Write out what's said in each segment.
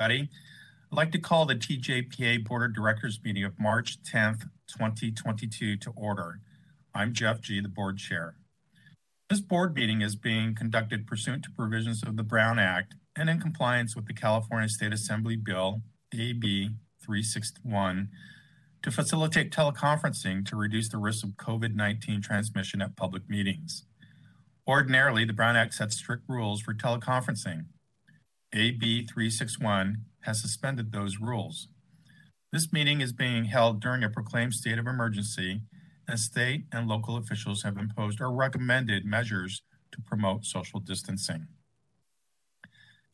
Buddy. I'd like to call the TJPA Board of Directors meeting of March 10th, 2022 to order. I'm Jeff Gee., the board chair. This board meeting is being conducted pursuant to provisions of the Brown Act and in compliance with the California State Assembly Bill AB 361 to facilitate teleconferencing to reduce the risk of COVID-19 transmission at public meetings. Ordinarily, the Brown Act sets strict rules for teleconferencing. AB 361 has suspended those rules. This meeting is being held during a proclaimed state of emergency, and state and local officials have imposed or recommended measures to promote social distancing.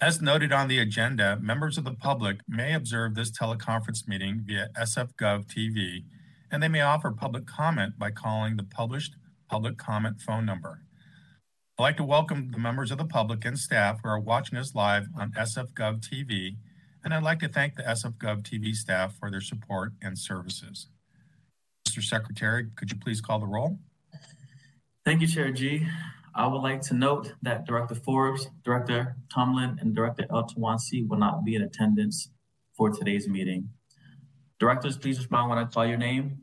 As noted on the agenda, members of the public may observe this teleconference meeting via SFGov TV, and they may offer public comment by calling the published public comment phone number. I'd like to welcome the members of the public and staff who are watching us live on SFGov TV and I'd like to thank the SFGov TV staff for their support and services. Mr. Secretary, could you please call the roll? Thank you, Chair Gee. I would like to note that Director Forbes, Director Tumlin, and Director El Tawansi will not be in attendance for today's meeting. Directors, please respond when I call your name.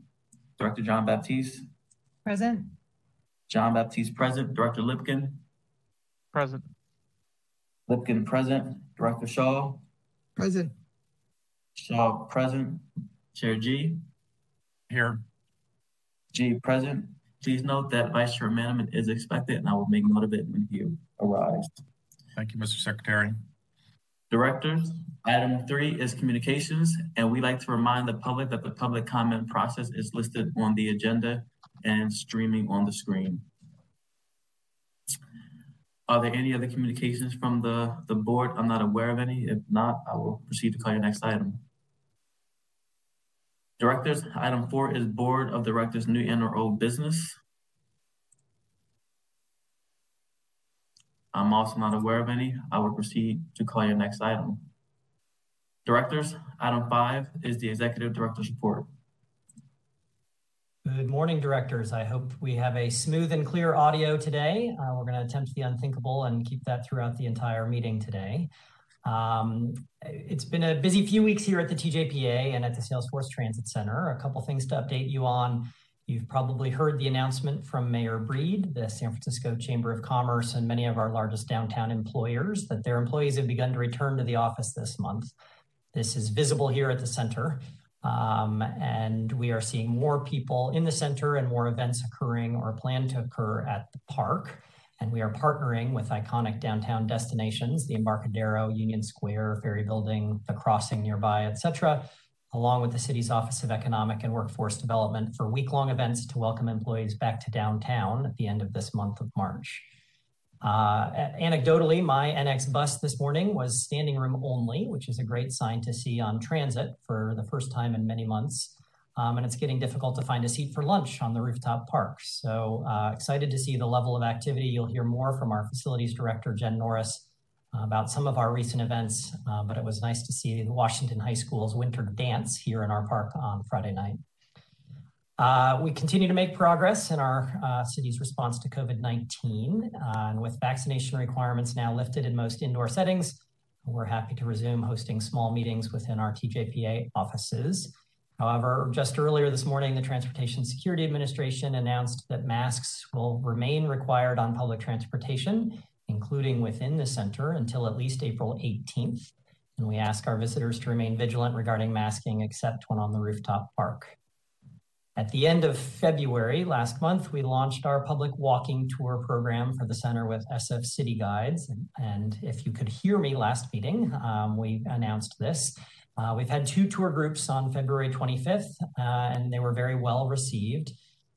Director John Baptiste. Present. John Baptiste present. Director Lipkin. Present. Lipkin present. Director Shaw. Present. Shaw present. Chair Gee. Here. Gee present. Please note that Vice Chair Mandelman is expected and I will make note of it when he arrives. Thank you, Mr. Secretary. Directors, item three is communications, and we like to remind the public that the public comment process is listed on the agenda and streaming on the screen. Are there any other communications from the, the board? I'm not aware of any. If not, I will proceed to call your next item. Directors, item four is Board of Directors new and or old business. I'm also not aware of any. I will proceed to call your next item. Directors, item five is the Executive Director's Report. Good morning, directors. I hope we have a smooth and clear audio today. Uh, we're going to attempt the unthinkable and keep that throughout the entire meeting today. Um, it's been a busy few weeks here at the TJPA and at the Salesforce Transit Center. A couple things to update you on. You've probably heard the announcement from Mayor Breed, the San Francisco Chamber of Commerce, and many of our largest downtown employers that their employees have begun to return to the office this month. This is visible here at the center. Um, and we are seeing more people in the center and more events occurring or planned to occur at the park. And we are partnering with iconic downtown destinations, the Embarcadero, Union Square, Ferry Building, the Crossing nearby, etc., along with the city's Office of Economic and Workforce Development for week-long events to welcome employees back to downtown at the end of this month of March. Uh, anecdotally, my NX bus this morning was standing room only, which is a great sign to see on transit for the first time in many months. Um, and it's getting difficult to find a seat for lunch on the rooftop park. So uh, excited to see the level of activity. You'll hear more from our facilities director, Jen Norris, uh, about some of our recent events, uh, but it was nice to see the Washington High School's winter dance here in our park on Friday night. Uh, we continue to make progress in our uh, city's response to COVID-19. Uh, and with vaccination requirements now lifted in most indoor settings, we're happy to resume hosting small meetings within our TJPA offices. However, just earlier this morning, the Transportation Security Administration announced that masks will remain required on public transportation, including within the center, until at least April 18th. And we ask our visitors to remain vigilant regarding masking except when on the rooftop park. At the end of February last month, we launched our public walking tour program for the center with SF City Guides. And if you could hear me last meeting, um, we announced this. Uh, we've had two tour groups on February 25th, uh, and they were very well received.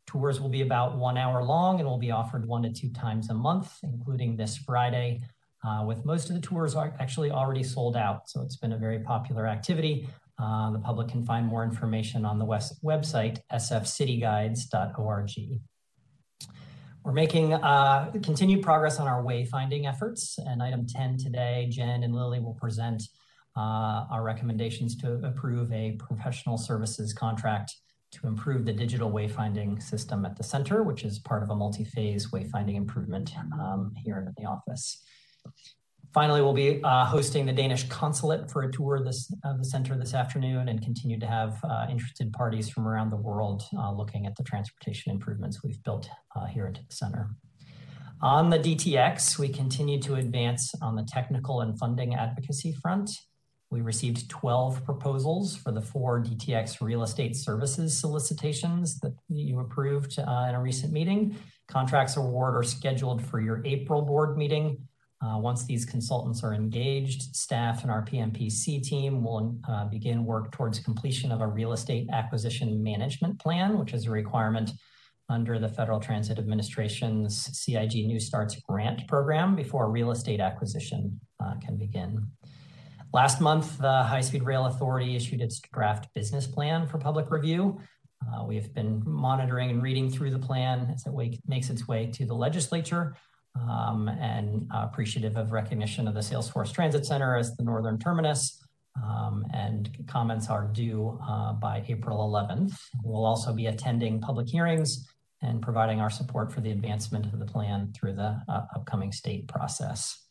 Tours will be about one hour long and will be offered one to two times a month, including this Friday, uh, with most of the tours actually already sold out. So it's been a very popular activity. Uh, the public can find more information on the west website, sfcityguides.org. We're making uh, continued progress on our wayfinding efforts. And item 10 today, Jen and Lily will present uh, our recommendations to approve a professional services contract to improve the digital wayfinding system at the center, which is part of a multi-phase wayfinding improvement um, here in the office. Finally, we'll be uh, hosting the Danish consulate for a tour this, of the center this afternoon and continue to have uh, interested parties from around the world uh, looking at the transportation improvements we've built uh, here at the center. On the DTX, we continue to advance on the technical and funding advocacy front. We received 12 proposals for the four DTX real estate services solicitations that you approved uh, in a recent meeting. Contracts award are scheduled for your April board meeting. Uh, once these consultants are engaged, staff and our PMPC team will uh, begin work towards completion of a real estate acquisition management plan, which is a requirement under the Federal Transit Administration's CIG New Starts grant program before real estate acquisition uh, can begin. Last month, the High Speed Rail Authority issued its draft business plan for public review. Uh, we have been monitoring and reading through the plan as it makes its way to the legislature um, and uh, appreciative of recognition of the Salesforce Transit Center as the northern terminus. Um, and comments are due uh, by April 11th. We'll also be attending public hearings and providing our support for the advancement of the plan through the uh, upcoming state process.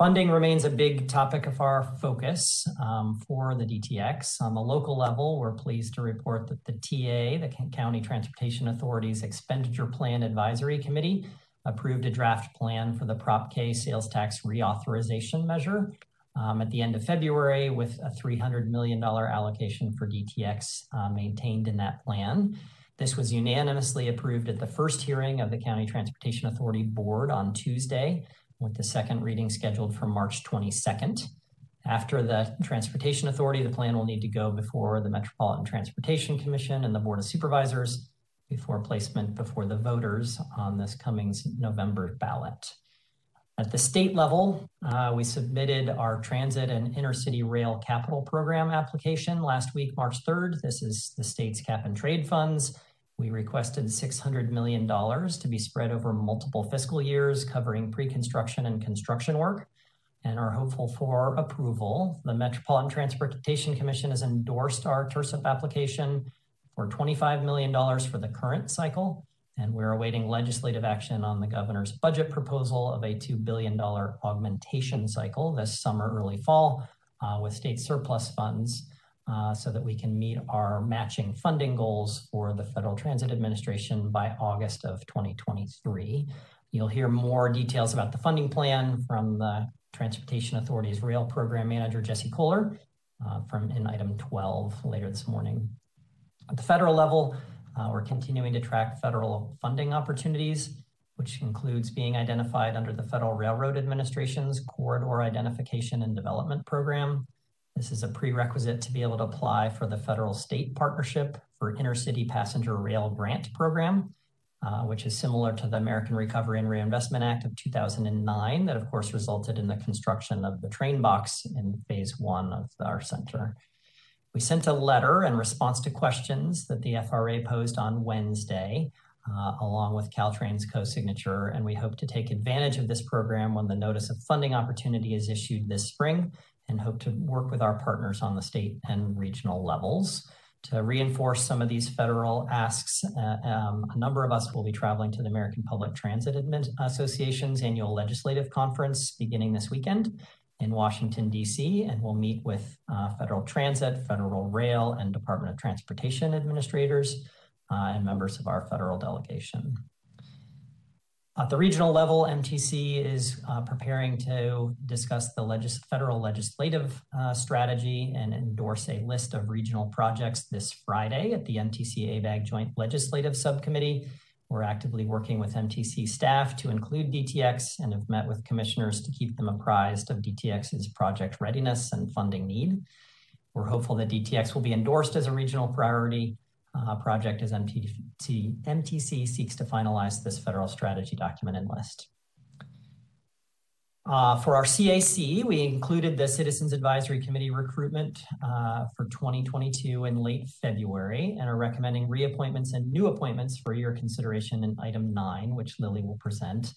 Funding remains a big topic of our focus um, for the DTX. On the local level, we're pleased to report that the TA, the County Transportation Authority's Expenditure Plan Advisory Committee, approved a draft plan for the Prop K sales tax reauthorization measure um, at the end of February with a $300 million allocation for DTX uh, maintained in that plan. This was unanimously approved at the first hearing of the County Transportation Authority Board on Tuesday, with the second reading scheduled for March 22nd. After the Transportation Authority, the plan will need to go before the Metropolitan Transportation Commission and the Board of Supervisors before placement before the voters on this coming November ballot. At the state level, uh, we submitted our transit and intercity rail capital program application last week, March 3rd. This is the state's cap and trade funds we requested $600 million to be spread over multiple fiscal years, covering pre-construction and construction work, and are hopeful for approval. The Metropolitan Transportation Commission has endorsed our TIRCIP application for $25 million for the current cycle, and we're awaiting legislative action on the governor's budget proposal of a $2 billion augmentation cycle this summer, early fall, uh, with state surplus funds uh, so that we can meet our matching funding goals for the Federal Transit Administration by August of 2023. You'll hear more details about the funding plan from the Transportation Authority's Rail Program Manager, Jesse Koehler, uh, from in item 12 later this morning. At the federal level, uh, we're continuing to track federal funding opportunities, which includes being identified under the Federal Railroad Administration's Corridor Identification and Development Program, this is a prerequisite to be able to apply for the federal state partnership for intercity passenger rail grant program, uh, which is similar to the American Recovery and Reinvestment Act of 2009, that of course resulted in the construction of the train box in phase one of our center. We sent a letter in response to questions that the FRA posed on Wednesday, uh, along with Caltrain's co-signature, and we hope to take advantage of this program when the notice of funding opportunity is issued this spring and hope to work with our partners on the state and regional levels to reinforce some of these federal asks. Uh, um, a number of us will be traveling to the American Public Transit Admin Association's annual legislative conference beginning this weekend in Washington, D.C., and we'll meet with uh, federal transit, federal rail, and Department of Transportation administrators uh, and members of our federal delegation. At the regional level, MTC is uh, preparing to discuss the legis federal legislative uh, strategy and endorse a list of regional projects this Friday at the MTC ABAG Joint Legislative Subcommittee. We're actively working with MTC staff to include DTX and have met with commissioners to keep them apprised of DTX's project readiness and funding need. We're hopeful that DTX will be endorsed as a regional priority uh, project as MTC, MTC seeks to finalize this federal strategy document and list. Uh, for our CAC, we included the Citizens Advisory Committee recruitment uh, for 2022 in late February and are recommending reappointments and new appointments for your consideration in item nine, which Lily will present.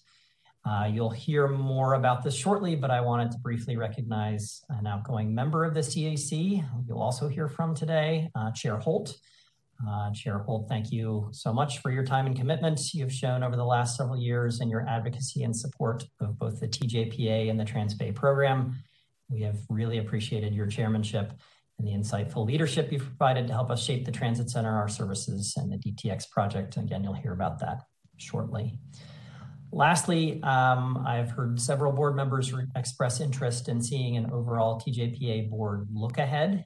Uh, you'll hear more about this shortly, but I wanted to briefly recognize an outgoing member of the CAC you'll also hear from today, uh, Chair Holt, Uh, Chair Holt, thank you so much for your time and commitment you've shown over the last several years and your advocacy and support of both the TJPA and the TransBay program. We have really appreciated your chairmanship and the insightful leadership you've provided to help us shape the Transit Center, our services, and the DTX project. Again, you'll hear about that shortly. Lastly, um, I've heard several board members express interest in seeing an overall TJPA board look ahead.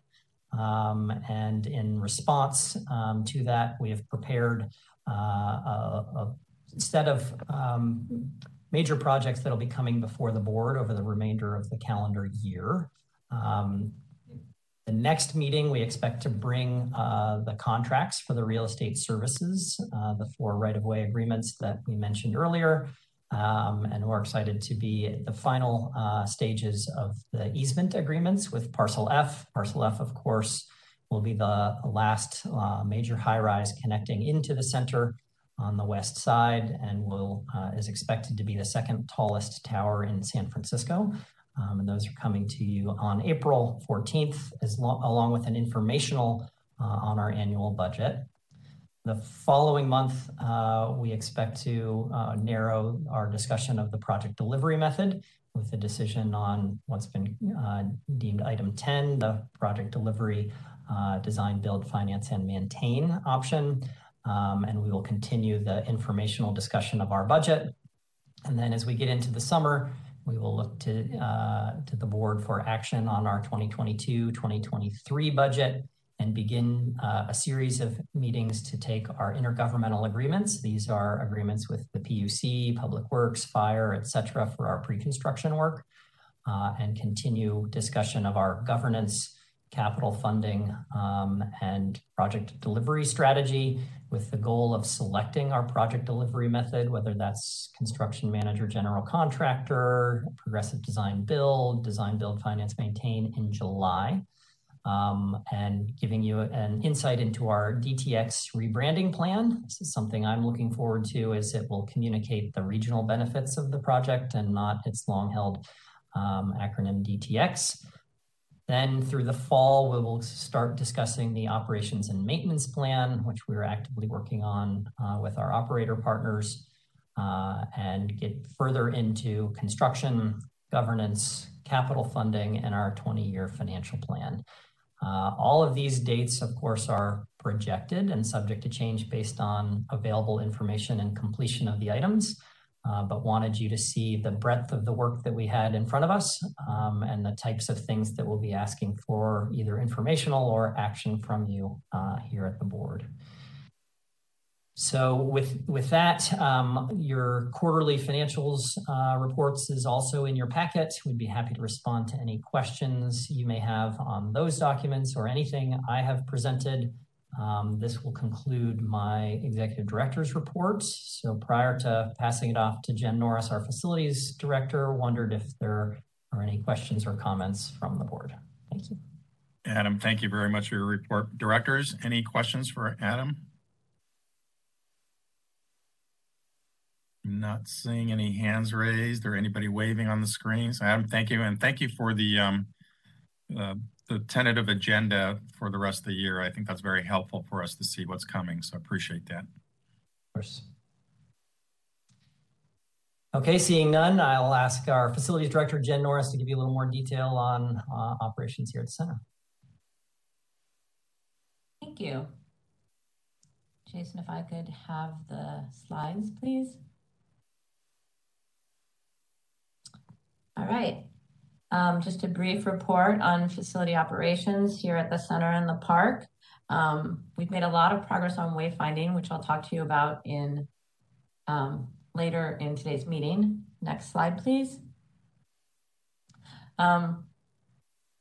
Um, and in response um, to that, we have prepared uh, a, a, set of um, major projects that will be coming before the board over the remainder of the calendar year. Um, the next meeting, we expect to bring uh, the contracts for the real estate services, uh, the four right-of-way agreements that we mentioned earlier. Um, and we're excited to be at the final uh, stages of the easement agreements with Parcel F. Parcel F, of course, will be the last uh, major high-rise connecting into the center on the west side and will uh, is expected to be the second tallest tower in San Francisco. Um, and those are coming to you on April 14th, as lo- along with an informational uh, on our annual budget. The following month, uh, we expect to uh, narrow our discussion of the project delivery method with a decision on what's been uh, deemed item 10, the project delivery design, build, finance, and maintain option. Um, and we will continue the informational discussion of our budget. And then as we get into the summer, we will look to, uh, to the board for action on our 2022-2023 budget and begin uh, a series of meetings to take our intergovernmental agreements. These are agreements with the PUC, Public Works, Fire, et cetera, for our pre-construction work, uh, and continue discussion of our governance, capital funding, um, and project delivery strategy with the goal of selecting our project delivery method, whether that's construction manager, general contractor, progressive design build, design build, finance, maintain in July. Um, and giving you an insight into our DTX rebranding plan. This is something I'm looking forward to as it will communicate the regional benefits of the project and not its long held um, acronym DTX. Then through the fall, we will start discussing the operations and maintenance plan, which we're actively working on uh, with our operator partners, uh, and get further into construction, governance, capital funding, and our 20-year financial plan. Uh, all of these dates, of course, are projected and subject to change based on available information and completion of the items uh, but wanted you to see the breadth of the work that we had in front of us um, and the types of things that we'll be asking for either informational or action from you uh, here at the board. So with, with that, um, your quarterly financials uh, reports is also in your packet. We'd be happy to respond to any questions you may have on those documents or anything I have presented. Um, this will conclude my executive director's report. So prior to passing it off to Jen Norris, our facilities director, wondered if there are any questions or comments from the board. Thank you. Adam, thank you very much for your report. Directors, any questions for Adam? Not seeing any hands raised or anybody waving on the screens. Adam, thank you. And thank you for the um, uh, the tentative agenda for the rest of the year. I think that's very helpful for us to see what's coming. So I appreciate that. Of course. Okay, seeing none, I'll ask our facilities director, Jen Norris, to give you a little more detail on uh, operations here at the center. Thank you. Jason, if I could have the slides, please. Right. Um, just a brief report on facility operations here at the center and the park. Um, we've made a lot of progress on wayfinding, which I'll talk to you about in um, later in today's meeting. Next slide, please. Um,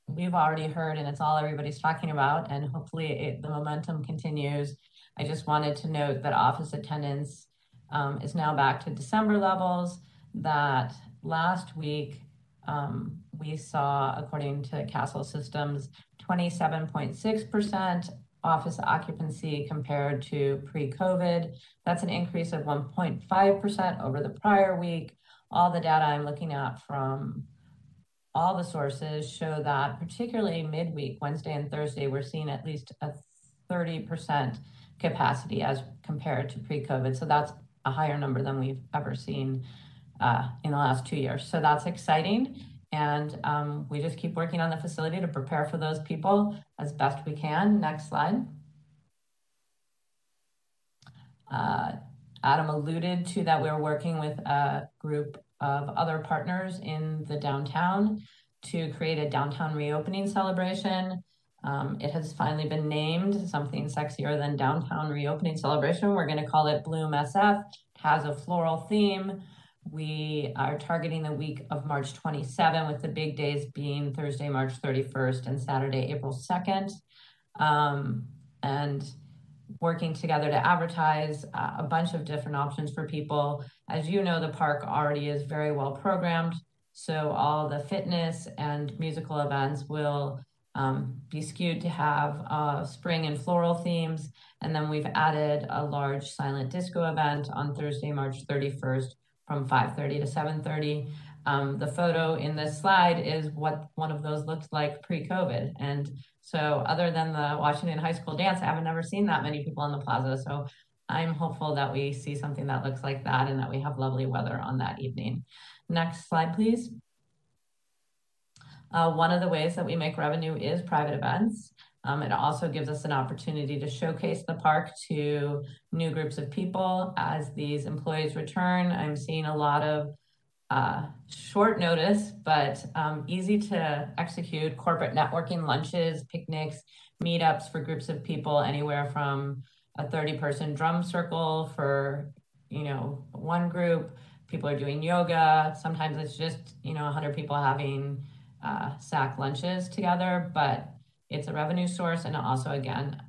we've already heard, and it's all everybody's talking about, and hopefully it, the momentum continues. I just wanted to note that office attendance um, is now back to December levels, that last week um, we saw, according to Kastle Systems, 27.6% office occupancy compared to pre-COVID. That's an increase of 1.5% over the prior week. All the data I'm looking at from all the sources show that particularly midweek, Wednesday and Thursday, we're seeing at least a 30% capacity as compared to pre-COVID. So that's a higher number than we've ever seen uh, in the last two years. So that's exciting. And um, we just keep working on the facility to prepare for those people as best we can. Next slide. Uh, Adam alluded to that we're working with a group of other partners in the downtown to create a downtown reopening celebration. Um, it has finally been named something sexier than downtown reopening celebration. We're going to call it Bloom SF. It has a floral theme. We are targeting the week of March 27, with the big days being Thursday, March 31st, and Saturday, April 2nd. Um, and working together to advertise uh, a bunch of different options for people. As you know, the park already is very well programmed. So all the fitness and musical events will um, be skewed to have uh, spring and floral themes. And then we've added a large silent disco event on Thursday, March 31st from 5.30 to 7.30. Um, the photo in this slide is what one of those looked like pre-COVID. And so other than the Washington High School dance, I haven't never seen that many people in the plaza. So I'm hopeful that we see something that looks like that and that we have lovely weather on that evening. Next slide, please. Uh, one of the ways that we make revenue is private events. Um, it also gives us an opportunity to showcase the park to new groups of people as these employees return. I'm seeing a lot of uh, short notice, but um, easy to execute corporate networking lunches, picnics, meetups for groups of people, anywhere from a 30 person drum circle for, you know, one group. People are doing yoga. Sometimes it's just, you know, 100 people having uh, sack lunches together, but it's a revenue source and also, again,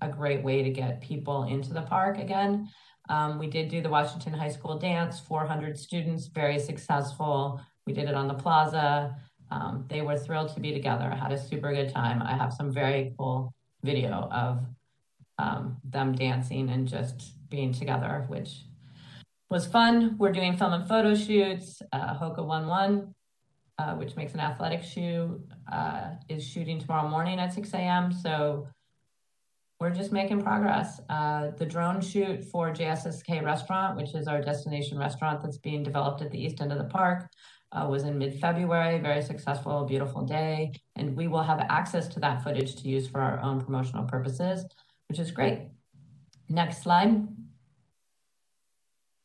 a great way to get people into the park again. Um, we did do the Washington High School dance, 400 students, very successful. We did it on the plaza. Um, they were thrilled to be together. I had a super good time. I have some very cool video of um, them dancing and just being together, which was fun. We're doing film and photo shoots. Uh, Hoka 1 1 uh, which makes an athletic shoe, uh, is shooting tomorrow morning at 6 a.m. So we're just making progress. Uh, the drone shoot for JSSK Restaurant, which is our destination restaurant that's being developed at the east end of the park, uh, was in mid-February. Very successful, beautiful day, and we will have access to that footage to use for our own promotional purposes, which is great. Next slide.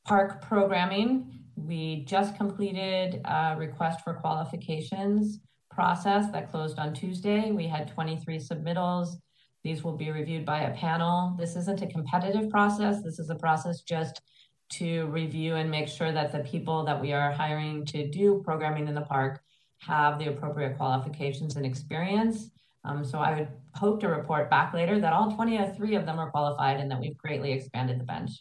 Park programming. We just completed a request for qualifications process that closed on Tuesday. We had 23 submittals. These will be reviewed by a panel. This isn't a competitive process. This is a process just to review and make sure that the people that we are hiring to do programming in the park have the appropriate qualifications and experience. Um, so I would hope to report back later that all 23 of them are qualified and that we've greatly expanded the bench.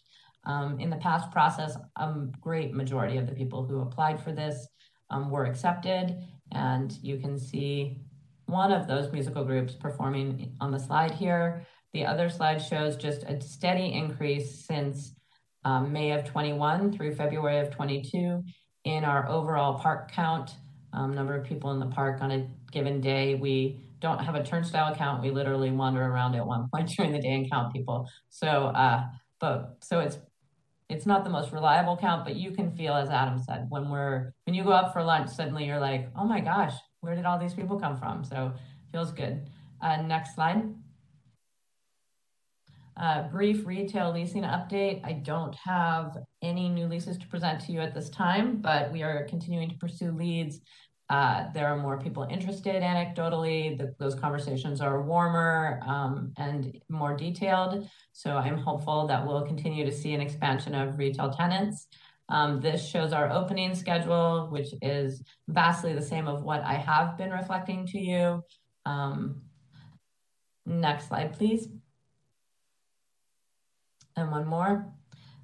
Um, in the past process, a great majority of the people who applied for this um, were accepted, and you can see one of those musical groups performing on the slide here. The other slide shows just a steady increase since um, May of 21 through February of 22 in our overall park count, um, number of people in the park on a given day. We don't have a turnstile count. We literally wander around at one point during the day and count people. So, uh, but so it's it's not the most reliable count, but you can feel, as Adam said, when we're when you go out for lunch, suddenly you're like, oh my gosh, where did all these people come from? So feels good. Uh, next slide. Uh, brief retail leasing update. I don't have any new leases to present to you at this time, but we are continuing to pursue leads uh, there are more people interested anecdotally. The, those conversations are warmer um, and more detailed. So I'm hopeful that we'll continue to see an expansion of retail tenants. Um, this shows our opening schedule, which is vastly the same of what I have been reflecting to you. Um, next slide, please. And one more.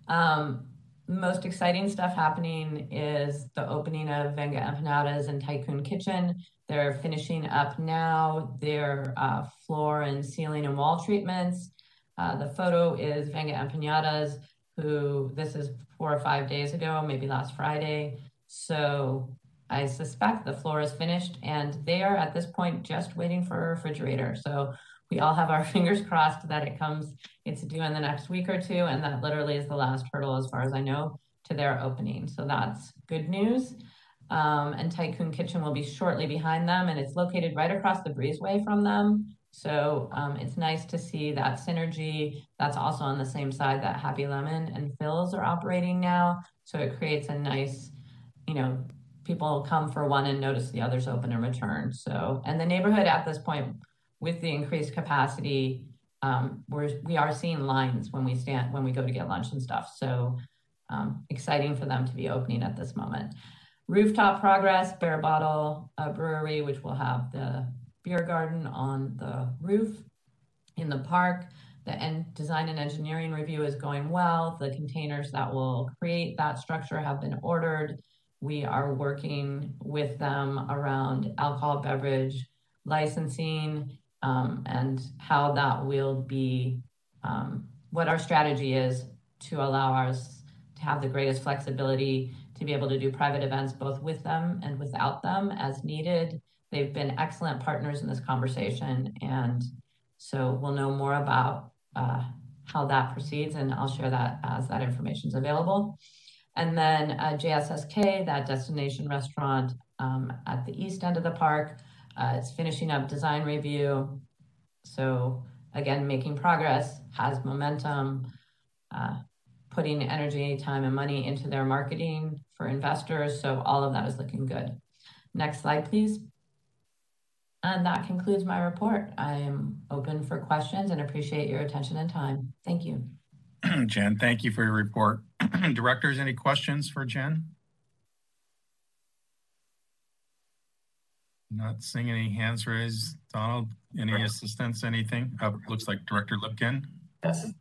Um, most exciting stuff happening is the opening of Venga Empanadas and Tycoon Kitchen. They're finishing up now their uh, floor and ceiling and wall treatments. Uh, the photo is Venga Empanadas, who this is four or five days ago, maybe last Friday. So I suspect the floor is finished and they are at this point just waiting for a refrigerator. So we all have our fingers crossed that it comes, it's due in the next week or two, and that literally is the last hurdle, as far as I know, to their opening. So that's good news. Um, and Tycoon Kitchen will be shortly behind them, and it's located right across the breezeway from them. So um, it's nice to see that synergy. That's also on the same side that Happy Lemon and Philz are operating now. So it creates a nice, you know, people come for one and notice the others open and return. So, and the neighborhood at this point, with the increased capacity, um, we are seeing lines when we stand when we go to get lunch and stuff. So um, exciting for them to be opening at this moment. Rooftop progress, Bare Bottle Brewery, which will have the beer garden on the roof in the park. The design and engineering review is going well. The containers that will create that structure have been ordered. We are working with them around alcohol beverage licensing um, and how that will be, um, what our strategy is to allow us to have the greatest flexibility to be able to do private events both with them and without them as needed. They've been excellent partners in this conversation. And so we'll know more about uh, how that proceeds, and I'll share that as that information is available. And then uh, JSSK, that destination restaurant um, at the east end of the park, uh, it's finishing up design review. So again, making progress, has momentum, uh, putting energy, time, and money into their marketing for investors. So all of that is looking good. Next slide, please. And that concludes my report. I am open for questions and appreciate your attention and time. Thank you. Jen, thank you for your report. Directors, any questions for Jen? Not seeing any hands raised. Donald, any assistance, anything? Uh, looks like Director Lipkin. Yes.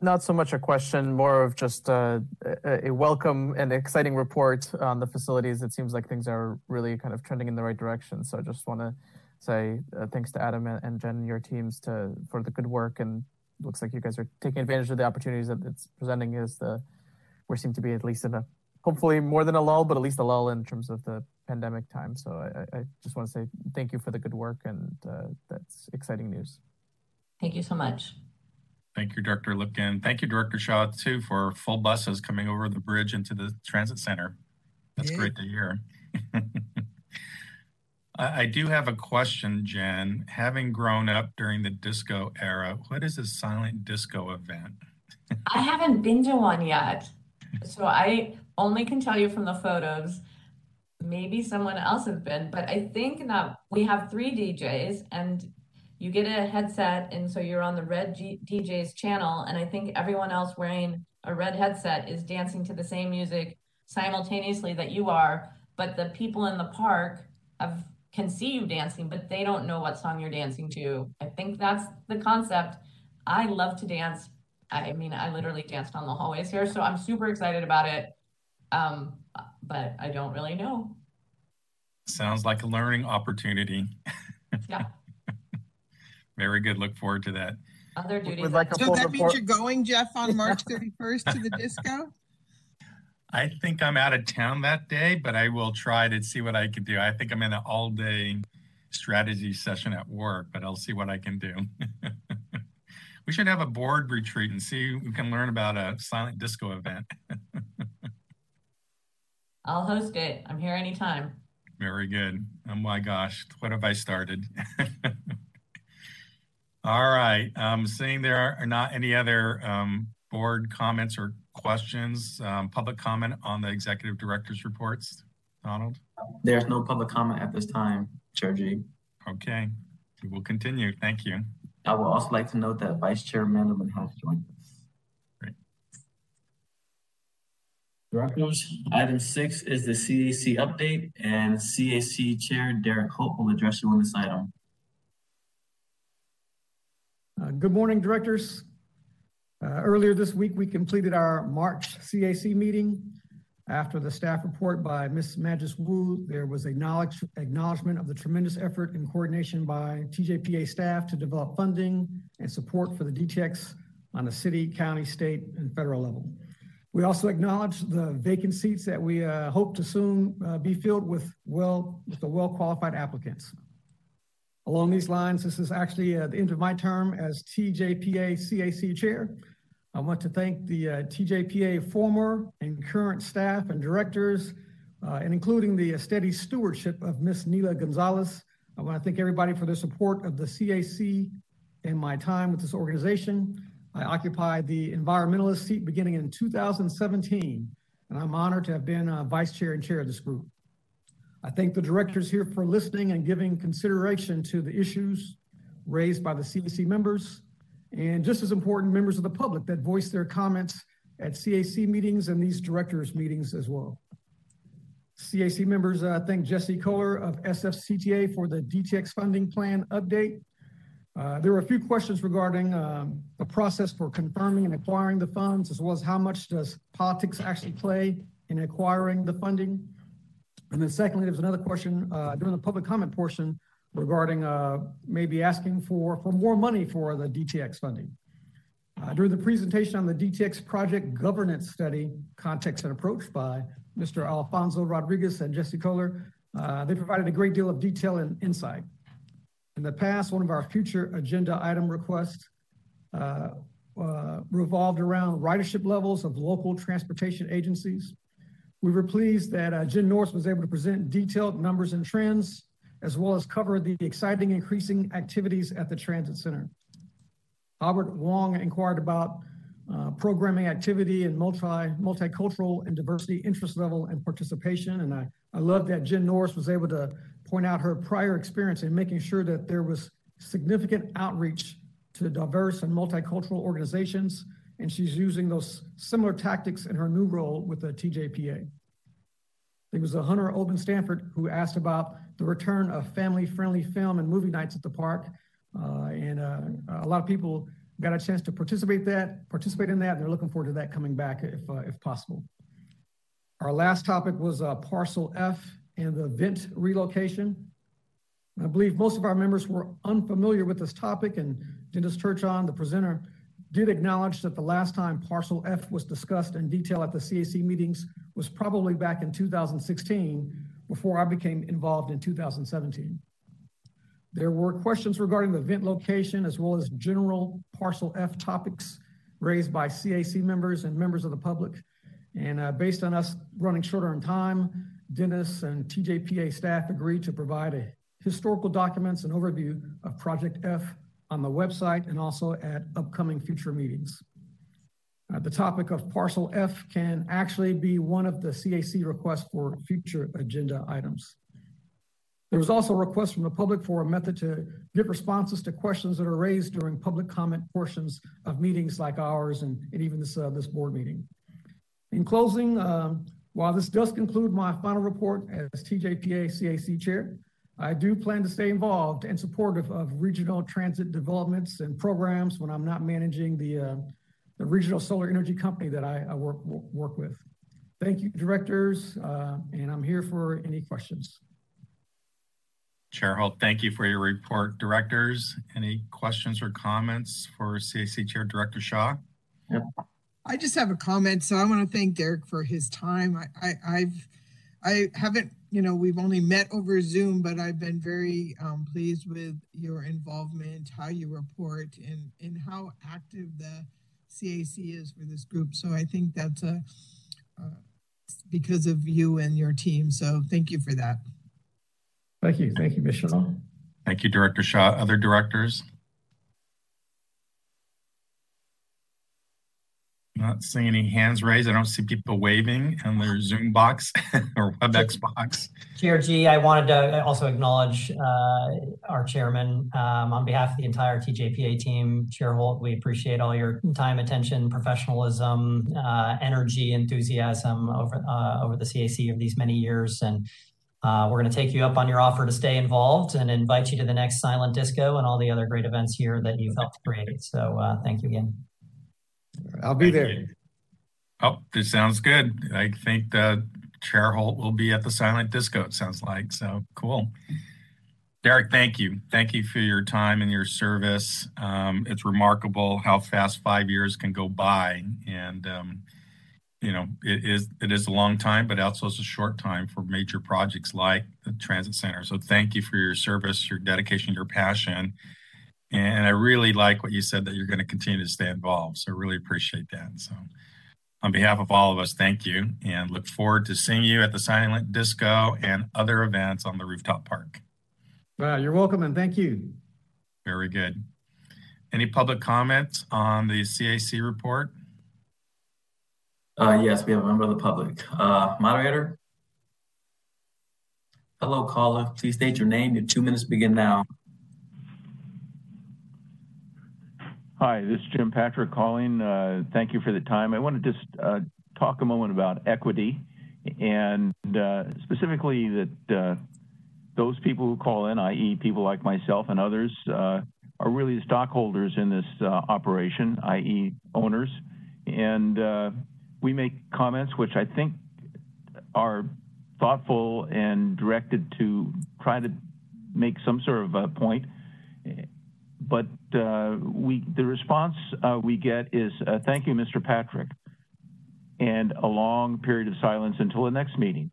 Not so much a question, more of just uh, a, a welcome and exciting report on the facilities. It seems like things are really kind of trending in the right direction. So I just want to say uh, thanks to Adam and, and Jen and your teams to for the good work. And looks like you guys are taking advantage of the opportunities that it's presenting. Is the we seem to be at least in a hopefully more than a lull, but at least a lull in terms of the pandemic time. So I, I just want to say thank you for the good work, and uh, that's exciting news. Thank you so much. Thank you, Director Lipkin. Thank you, Director Shaw, too, for full buses coming over the bridge into the transit center. That's yeah. great to hear. I, I do have a question, Jen. Having grown up during the disco era, what is a silent disco event? I haven't been to one yet. So I only can tell you from the photos. Maybe someone else has been, but I think that we have three DJs and you get a headset and so you're on the red G- DJ's channel and I think everyone else wearing a red headset is dancing to the same music simultaneously that you are but the people in the park have can see you dancing but they don't know what song you're dancing to. I think that's the concept. I love to dance. I mean I literally danced on the hallways here so I'm super excited about it um but I don't really know sounds like a learning opportunity yeah very good. Look forward to that. Other duties. Would like a So that report. means you're going, Jeff, on March 31st to the disco? I think I'm out of town that day, but I will try to see what I can do. I think I'm in an all day strategy session at work, but I'll see what I can do. we should have a board retreat and see we can learn about a silent disco event. I'll host it. I'm here anytime. Very good. Oh my gosh, what have I started? All right. Um, seeing there are not any other um, board comments or questions, um, public comment on the executive director's reports, Donald? There's no public comment at this time, Chair Gee. Okay, we will continue. Thank you. I would also like to note that Vice Chair Mandelman has joined us. Great. Directors, item six is the CAC update, and CAC Chair Derek Hope will address you on this item. Uh, good morning, directors. Uh, earlier this week, we completed our March CAC meeting. After the staff report by Ms. Magis Wu, there was acknowledge, acknowledgement of the tremendous effort and coordination by TJPA staff to develop funding and support for the DTX on the city, county, state, and federal level. We also acknowledge the vacant seats that we uh, hope to soon uh, be filled with well with the well qualified applicants. Along these lines, this is actually uh, the end of my term as TJPA CAC Chair. I want to thank the uh, TJPA former and current staff and directors, uh, and including the steady stewardship of Ms. Nila Gonzalez. I want to thank everybody for their support of the CAC and my time with this organization. I occupied the environmentalist seat beginning in 2017, and I'm honored to have been uh, vice chair and chair of this group. I thank the directors here for listening and giving consideration to the issues raised by the CAC members, and just as important, members of the public that voice their comments at CAC meetings and these directors' meetings as well. CAC members uh, thank Jesse Koehler of SFCTA for the DTX funding plan update. Uh, there were a few questions regarding um, the process for confirming and acquiring the funds, as well as how much does politics actually play in acquiring the funding. And then secondly, there was another question uh, during the public comment portion regarding uh, maybe asking for, for more money for the DTX funding. During the presentation on the DTX project governance study, context and approach by Mr. Alfonso Rodriguez and Jesse Koehler, they provided a great deal of detail and insight. In the past, one of our future agenda item requests uh, uh, revolved around ridership levels of local transportation agencies. We were pleased that uh, Jen Norris was able to present detailed numbers and trends, as well as cover the exciting increasing activities at the Transit Center. Albert Wong inquired about uh, programming activity and multi, multicultural and diversity interest level and participation. And I, I love that Jen Norris was able to point out her prior experience in making sure that there was significant outreach to diverse and multicultural organizations and she's using those similar tactics in her new role with the TJPA. There was a Hunter Oatman-Stanford who asked about the return of family-friendly film and movie nights at the park, uh, and uh, a lot of people got a chance to participate that participate in that. And they're looking forward to that coming back if uh, if possible. Our last topic was uh, Parcel F and the vent relocation. I believe most of our members were unfamiliar with this topic, and Dennis Turchon, the presenter, did acknowledge that the last time Parcel F was discussed in detail at the CAC meetings was probably back in 2016 before I became involved in 2017. There were questions regarding the vent location as well as general Parcel F topics raised by CAC members and members of the public. And uh, based on us running shorter on time, Dennis and TJPA staff agreed to provide a historical documents and overview of Project F on the website and also at upcoming future meetings. Uh, the topic of parcel F can actually be one of the CAC requests for future agenda items. There was also a request from the public for a method to give responses to questions that are raised during public comment portions of meetings like ours and, and even this, uh, this board meeting. In closing, um, while this does conclude my final report as TJPA CAC chair, I do plan to stay involved and supportive of regional transit developments and programs when I'm not managing the, uh, the regional solar energy company that I, I work, work with. Thank you, directors, uh, and I'm here for any questions. Chair Holt, thank you for your report. Directors, any questions or comments for CAC Chair Director Shaw? Yep. I just have a comment. So I want to thank Derek for his time. I, I, I've I haven't you know, we've only met over Zoom, but I've been very um, pleased with your involvement, how you report, and, and how active the CAC is for this group. So I think that's a, uh, because of you and your team. So thank you for that. Thank you. Thank you, Michelle. Thank you, Director Shaw. Other directors? Not seeing any hands raised. I don't see people waving in their Zoom box or WebEx box. Chair Gee, I wanted to also acknowledge uh, our chairman um, on behalf of the entire TJPA team. Chair Holt, we appreciate all your time, attention, professionalism, uh, energy, enthusiasm over uh, over the CAC of these many years. And uh, we're going to take you up on your offer to stay involved and invite you to the next Silent Disco and all the other great events here that you've helped create. So uh, thank you again. I'll be there. Oh, this sounds good. I think the Chair Holt will be at the silent disco, it sounds like. So cool. Derek, thank you. Thank you for your time and your service. Um, it's remarkable how fast five years can go by. And um, you know, it is, it is a long time, but also it's a short time for major projects like the transit center. So thank you for your service, your dedication, your passion. And I really like what you said that you're going to continue to stay involved. So I really appreciate that. So on behalf of all of us, thank you and look forward to seeing you at the Silent Disco and other events on the rooftop park. Well, you're welcome and thank you. Very good. Any public comments on the CAC report? Uh, yes, we have a member of the public. Uh, moderator? Hello, caller. Please state your name. Your two minutes begin now. Hi, this is Jim Patrick calling. Uh, thank you for the time. I want to just uh, talk a moment about equity and uh, specifically that uh, those people who call in, i.e. people like myself and others, uh, are really the stockholders in this uh, operation, i.e. owners. And we make comments which I think are thoughtful and directed to try to make some sort of a point but uh, we the response uh, we get is uh, thank you, Mr. Patrick, and a long period of silence until the next meeting.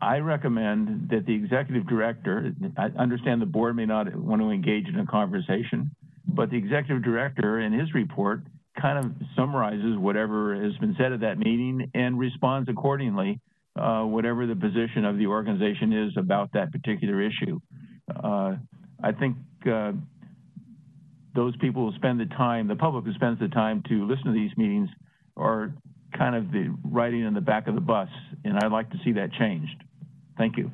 I recommend that the executive director, I understand the board may not want to engage in a conversation, but the executive director in his report kind of summarizes whatever has been said at that meeting and responds accordingly, uh, whatever the position of the organization is about that particular issue. Uh, I think uh, those people who spend the time, the public who spends the time to listen to these meetings are kind of the writing in the back of the bus, and I'd like to see that changed. Thank you.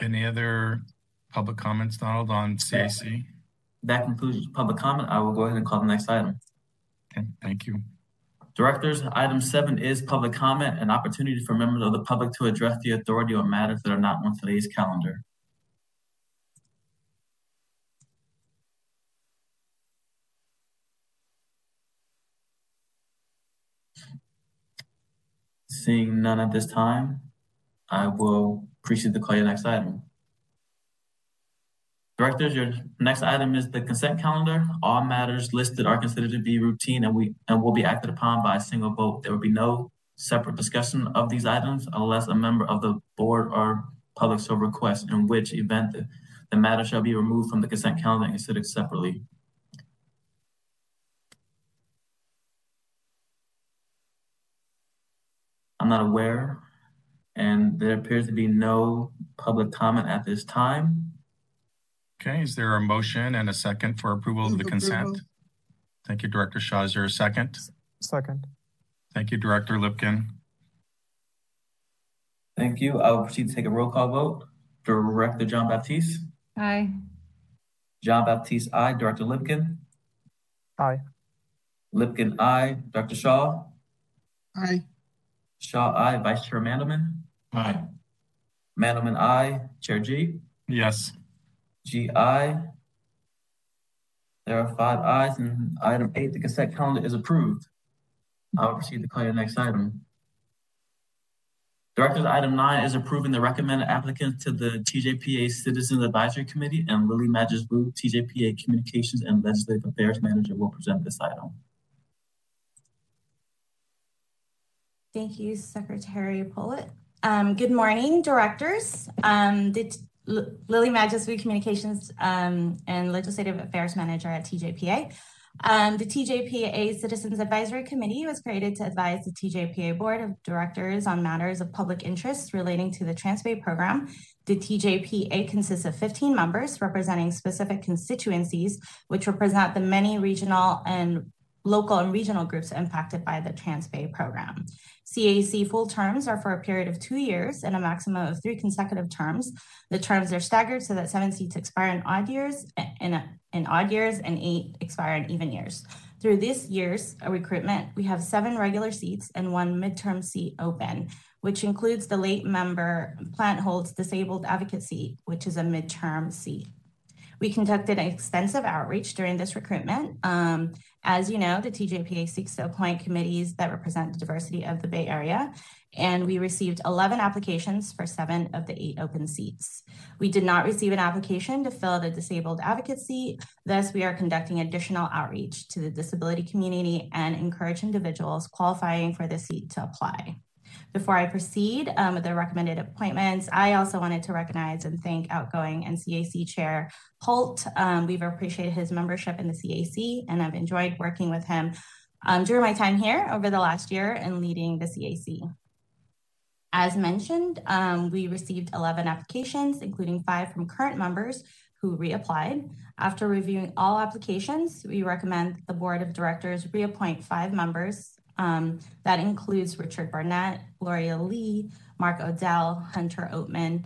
Any other public comments, Donald, on CAC? That concludes public comment. I will go ahead and call the next item. Okay, thank you. Directors, item seven is public comment, an opportunity for members of the public to address the authority on matters that are not on today's calendar. Seeing none at this time, I will proceed to call your next item. Directors, your next item is the consent calendar. All matters listed are considered to be routine and we and will be acted upon by a single vote. There will be no separate discussion of these items unless a member of the board or public so requests, in which event the, the matter shall be removed from the consent calendar and considered separately. I'm not aware, and there appears to be no public comment at this time. Okay, is there a motion and a second for approval of the consent? Thank you, Director Shaw. Is there a second? Second. Thank you, Director Lipkin. Thank you. I will proceed to take a roll call vote. Director John Baptiste? Aye. John Baptiste, aye. Director Lipkin? Aye. Lipkin, aye. Dr. Shaw? Aye. Shaw, aye. Vice Chair Mandelman? Aye. Mandelman, aye. Chair Gee? Yes. GI. There are five ayes, and item eight, the consent calendar is approved. I will proceed to call your next item. Directors, item nine is approving the recommended applicants to the TJPA Citizens Advisory Committee, and Lily Wu, TJPA Communications and Legislative Affairs Manager, will present this item. Thank you, Secretary Pullitt. Um, good morning, directors. Um, the L- Lily Madjus Wu, Communications um, and Legislative Affairs Manager at TJPA. Um, the TJPA Citizens Advisory Committee was created to advise the TJPA Board of Directors on matters of public interest relating to the Transbay program. The TJPA consists of 15 members representing specific constituencies, which represent the many regional and local and regional groups impacted by the Transbay program. CAC full terms are for a period of two years and a maximum of three consecutive terms. The terms are staggered so that seven seats expire in odd years and in odd years and eight expire in even years. Through this year's recruitment, we have seven regular seats and one midterm seat open, which includes the late member Plant Holds disabled advocate seat, which is a midterm seat. We conducted an extensive outreach during this recruitment. Um, as you know, the TJPA seeks to appoint committees that represent the diversity of the Bay Area, and we received 11 applications for seven of the eight open seats. We did not receive an application to fill the disabled advocate seat. Thus, we are conducting additional outreach to the disability community and encourage individuals qualifying for the seat to apply. Before I proceed um, with the recommended appointments, I also wanted to recognize and thank outgoing NCAC Chair Holt. Um, we've appreciated his membership in the CAC, and I've enjoyed working with him um, during my time here over the last year and leading the CAC. As mentioned, um, we received 11 applications, including five from current members who reapplied. After reviewing all applications, we recommend the board of directors reappoint five members um, that includes Richard Barnett, Gloria Lee, Mark Odell, Hunter Oatman.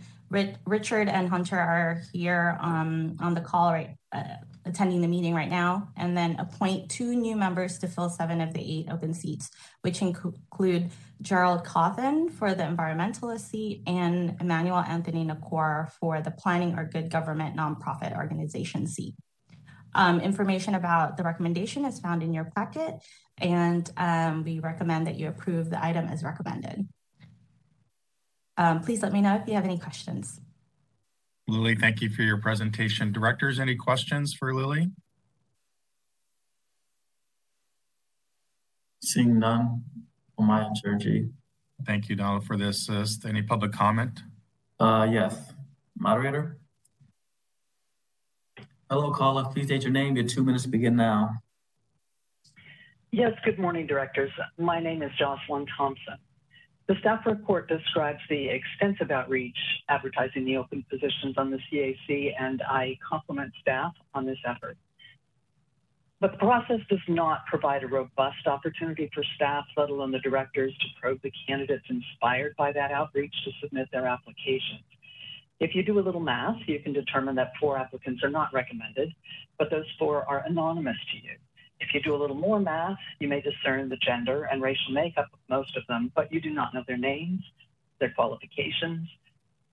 Richard and Hunter are here um, on the call right, uh, attending the meeting right now, and then appoint two new members to fill seven of the eight open seats, which include Gerald Cawthon for the environmentalist seat and Emmanuel Anthony Nakor for the planning or good government nonprofit organization seat. Um, information about the recommendation is found in your packet, and um, we recommend that you approve the item as recommended. Um, please let me know if you have any questions. Lily, thank you for your presentation. Directors, any questions for Lily? Seeing none on my end, Chair Thank you, Donald, for this. assist. Any public comment? Uh, yes. Moderator? Hello, caller. Please state your name. Your two minutes begin now. Yes, good morning, directors. My name is Jocelyn Thompson. The staff report describes the extensive outreach advertising the open positions on the CAC, and I compliment staff on this effort. But the process does not provide a robust opportunity for staff, let alone the directors, to probe the candidates inspired by that outreach to submit their applications. If you do a little math, you can determine that four applicants are not recommended, but those four are anonymous to you. If you do a little more math, you may discern the gender and racial makeup of most of them, but you do not know their names, their qualifications,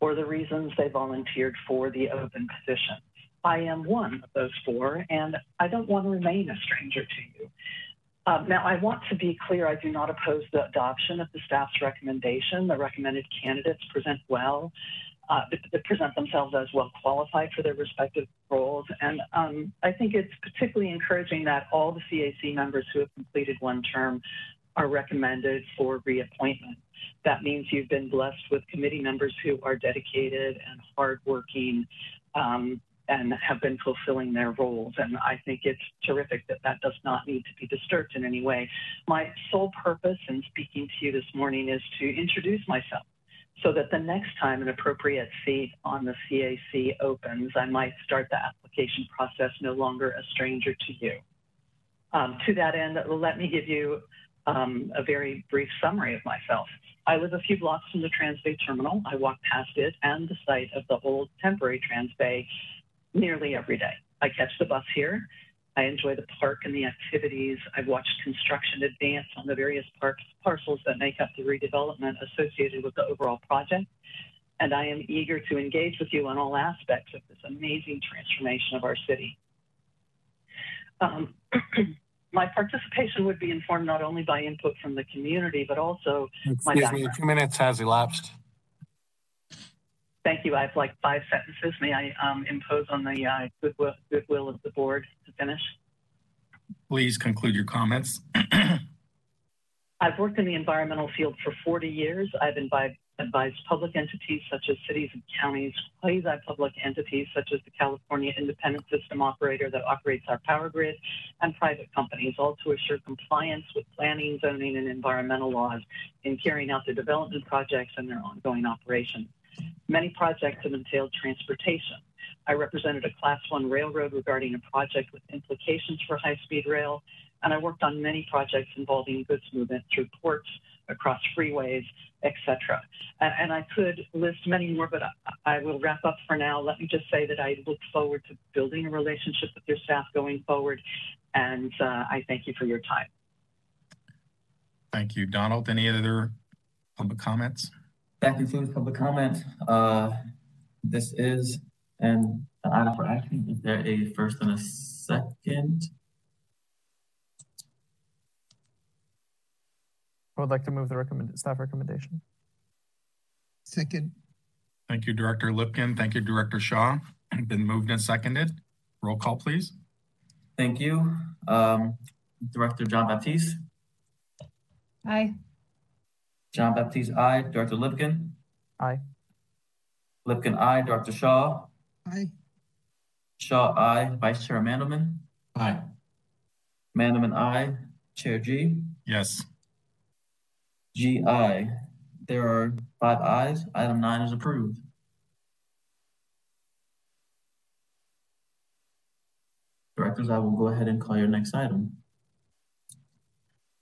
or the reasons they volunteered for the open position. I am one of those four, and I don't want to remain a stranger to you. Uh, now, I want to be clear, I do not oppose the adoption of the staff's recommendation. The recommended candidates present well uh, that, present themselves as well qualified for their respective roles. And um, I think it's particularly encouraging that all the CAC members who have completed one term are recommended for reappointment. That means you've been blessed with committee members who are dedicated and hardworking um, and have been fulfilling their roles. And I think it's terrific that that does not need to be disturbed in any way. My sole purpose in speaking to you this morning is to introduce myself so that the next time an appropriate seat on the CAC opens, I might start the application process no longer a stranger to you. Um, to that end, let me give you um, a very brief summary of myself. I live a few blocks from the Transbay Terminal. I walk past it and the site of the old temporary Transbay nearly every day. I catch the bus here I enjoy the park and the activities. I've watched construction advance on the various parks, parcels that make up the redevelopment associated with the overall project. And I am eager to engage with you on all aspects of this amazing transformation of our city. Um, my participation would be informed not only by input from the community, but also Excuse me, two minutes has elapsed. Thank you. I have like five sentences. May I um, impose on the uh, goodwill, goodwill of the board to finish? Please conclude your comments. I've worked in the environmental field for 40 years. I've advised public entities such as cities and counties, quasi-public entities such as the California Independent System Operator that operates our power grid, and private companies, all to assure compliance with planning, zoning, and environmental laws in carrying out their development projects and their ongoing operations. Many projects have entailed transportation. I represented a class one railroad regarding a project with implications for high speed rail, and I worked on many projects involving goods movement through ports, across freeways, etc. And, and, I could list many more, but I, I, will wrap up for now. Let me just say that I look forward to building a relationship with your staff going forward, and uh, I thank you for your time. Thank you. Donald, any other public comments? That concludes public comment. Uh, this is an item for action, is there a first and a second? I would like to move the recommend, staff recommendation. Second, Thank you, Director Lipkin. Thank you, Director Shaw. Been moved and seconded. Roll call, please. Thank you. Um, Director John Baptiste, Aye. John Baptiste, aye. Director Lipkin, Aye. Lipkin, aye. Director Shaw, aye. Shaw, aye. Vice Chair Mandelman, Aye. Mandelman, aye. Chair Gee, Yes. Gee, aye. There are five ayes. Item nine is approved. Directors, I will go ahead and call your next item.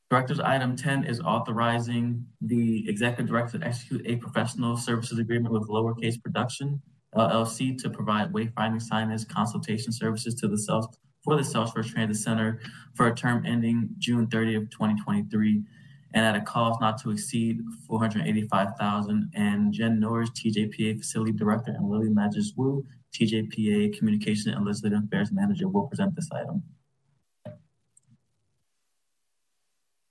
Directors, item ten is authorizing the executive director to execute a professional services agreement with Lowercase Production LLC to provide wayfinding signage consultation services to the South for the Shore Transit Center for a term ending June thirtieth, twenty twenty-three, and at a cost not to exceed four hundred eighty-five thousand. And Jen Norris, TJPA Facility Director, and Lily Madjus Wu, TJPA Communication and Legislative Affairs Manager, will present this item.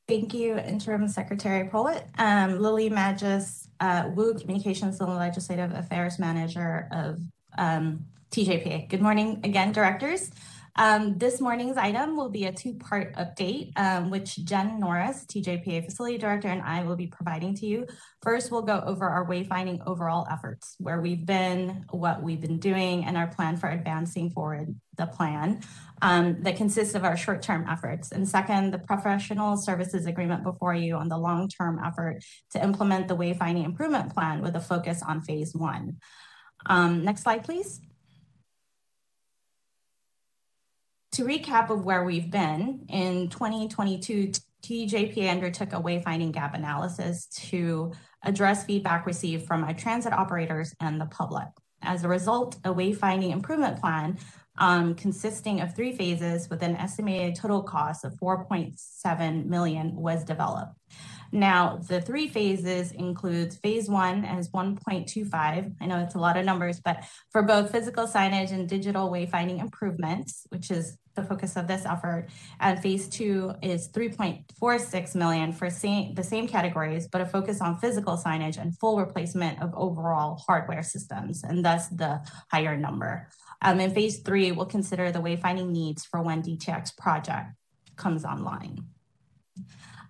Thank you, Interim Secretary Pollitt. Um, Lily Madjus, uh, Wu, Communications and Legislative Affairs Manager of um, TJPA. Good morning again, directors. Um, this morning's item will be a two-part update, um, which Jen Norris, TJPA Facility Director, and I will be providing to you. First, we'll go over our wayfinding overall efforts, where we've been, what we've been doing, and our plan for advancing forward the plan um, that consists of our short-term efforts. And second, the professional services agreement before you on the long-term effort to implement the wayfinding improvement plan with a focus on phase one. Um, next slide, please. To recap of where we've been, in 2022, TJPA undertook a wayfinding gap analysis to address feedback received from our transit operators and the public. As a result, a wayfinding improvement plan um, consisting of three phases with an estimated total cost of 4.7 million was developed. Now, the three phases includes phase one as 1.25. I know it's a lot of numbers, but for both physical signage and digital wayfinding improvements, which is the focus of this effort, and phase two is 3.46 million for same, the same categories, but a focus on physical signage and full replacement of overall hardware systems, and thus the higher number. Um, in phase three, we'll consider the wayfinding needs for when DTX project comes online.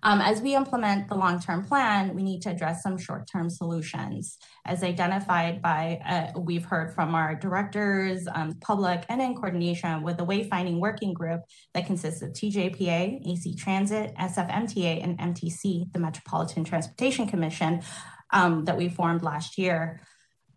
Um, as we implement the long-term plan, we need to address some short-term solutions. As identified by, uh, we've heard from our directors, um, public, and in coordination with the Wayfinding Working Group that consists of TJPA, AC Transit, SFMTA, and MTC, the Metropolitan Transportation Commission, um, that we formed last year.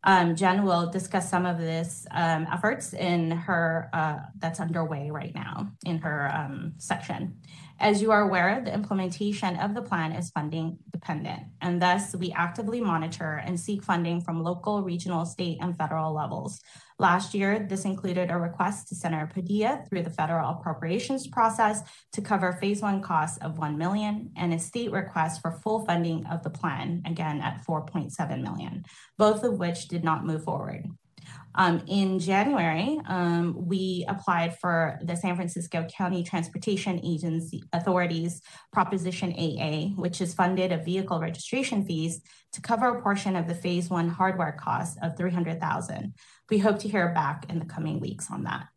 Um, Jen will discuss some of this um, efforts in her uh, that's underway right now in her um, section. As you are aware, the implementation of the plan is funding dependent, and thus we actively monitor and seek funding from local, regional, state, and federal levels. Last year, this included a request to Senator Padilla through the federal appropriations process to cover phase one costs of 1 million and a state request for full funding of the plan, again at 4.7 million, both of which did not move forward. Um, in January, um, we applied for the San Francisco County Transportation Agency Authority's Proposition AA, which is funded of vehicle registration fees to cover a portion of the phase one hardware cost of 300,000. We hope to hear back in the coming weeks on that.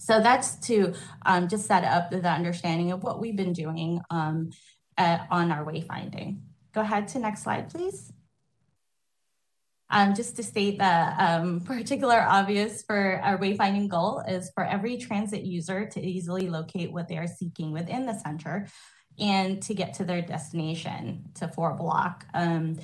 So that's to um, just set up the understanding of what we've been doing um, on our wayfinding. Go ahead to next slide, please. Um, just to state that um, particular obvious for our wayfinding goal is for every transit user to easily locate what they are seeking within the center and to get to their destination to four block. Um,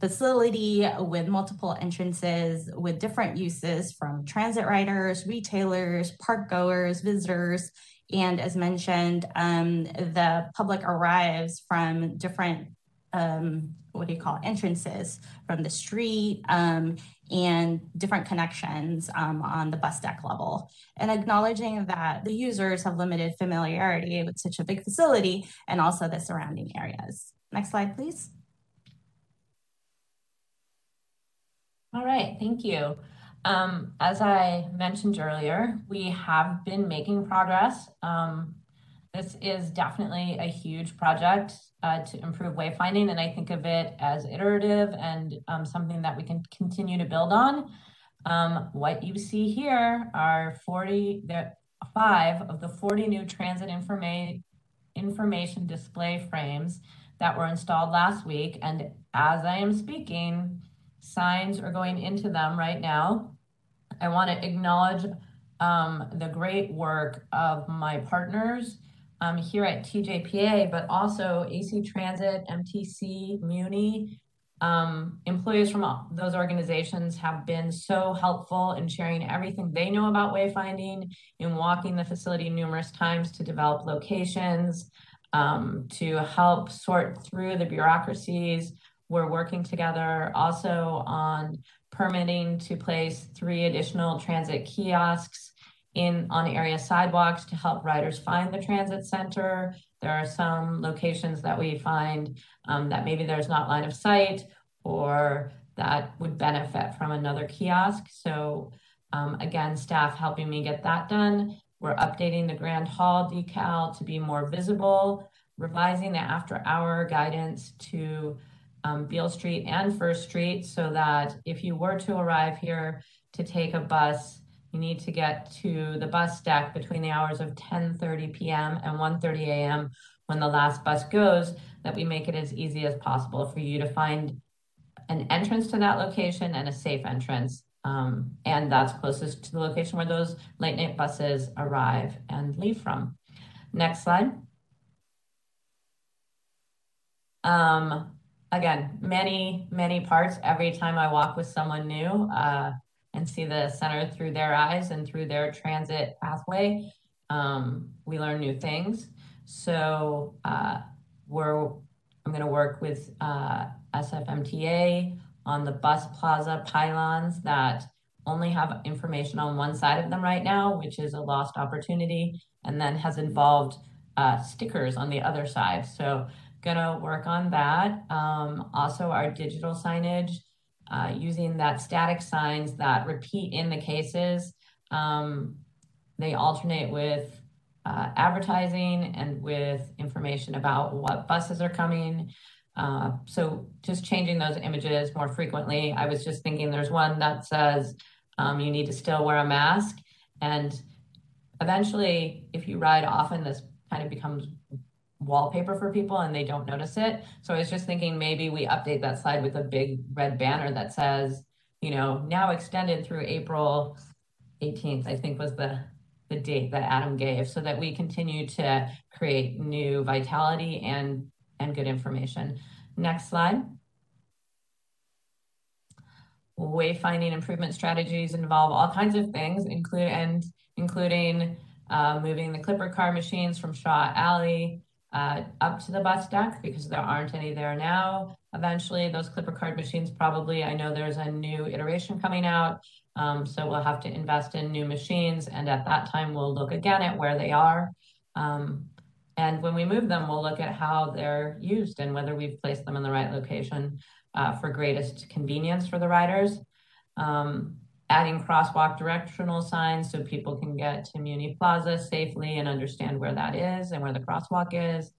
facility with multiple entrances with different uses from transit riders, retailers, park goers, visitors, and as mentioned, um, the public arrives from different um, what do you call it, entrances from the street um, and different connections um, on the bus deck level. And acknowledging that the users have limited familiarity with such a big facility and also the surrounding areas. Next slide, please. All right, thank you. Um, as I mentioned earlier, we have been making progress. Um, this is definitely a huge project uh, to improve wayfinding, and I think of it as iterative and um, something that we can continue to build on. Um, what you see here are 40, there, five of the 40 new transit informa information display frames that were installed last week. And as I am speaking, signs are going into them right now. I want to acknowledge um, the great work of my partners um, here at TJPA, but also AC Transit, MTC, Muni. Um, employees from those organizations have been so helpful in sharing everything they know about wayfinding, in walking the facility numerous times to develop locations, um, to help sort through the bureaucracies. We're working together also on permitting to place three additional transit kiosks in on area sidewalks to help riders find the transit center. There are some locations that we find um, that maybe there's not line of sight or that would benefit from another kiosk. So um, again, staff helping me get that done. We're updating the Grand Hall decal to be more visible, revising the after hour guidance to um, Beale Street and First Street so that if you were to arrive here to take a bus, you need to get to the bus deck between the hours of 10:30 p.m. and 1:30 a.m. when the last bus goes, that we make it as easy as possible for you to find an entrance to that location and a safe entrance. Um, and that's closest to the location where those late night buses arrive and leave from. Next slide. Um, again, many, many parts every time I walk with someone new. Uh, and see the center through their eyes and through their transit pathway, um, we learn new things. So uh, we're I'm going to work with uh, SFMTA on the bus plaza pylons that only have information on one side of them right now, which is a lost opportunity, and then has involved uh, stickers on the other side. So gonna work on that. Um, also, our digital signage uh, using that static signs that repeat in the cases. Um, they alternate with uh, advertising and with information about what buses are coming. Uh, so just changing those images more frequently. I was just thinking there's one that says um, you need to still wear a mask. And eventually, if you ride often, this kind of becomes wallpaper for people and they don't notice it. So I was just thinking maybe we update that slide with a big red banner that says, you know, now extended through April 18th, I think was the the date that Adam gave, so that we continue to create new vitality and and good information. Next slide. Wayfinding improvement strategies involve all kinds of things, include and including uh, moving the clipper car machines from Shaw Alley uh, up to the bus deck because there aren't any there now. Eventually, those clipper card machines probably, I know there's a new iteration coming out. Um, so we'll have to invest in new machines. And at that time, we'll look again at where they are. Um, and when we move them, we'll look at how they're used and whether we've placed them in the right location uh, for greatest convenience for the riders. Um, adding crosswalk directional signs so people can get to Muni Plaza safely and understand where that is and where the crosswalk is.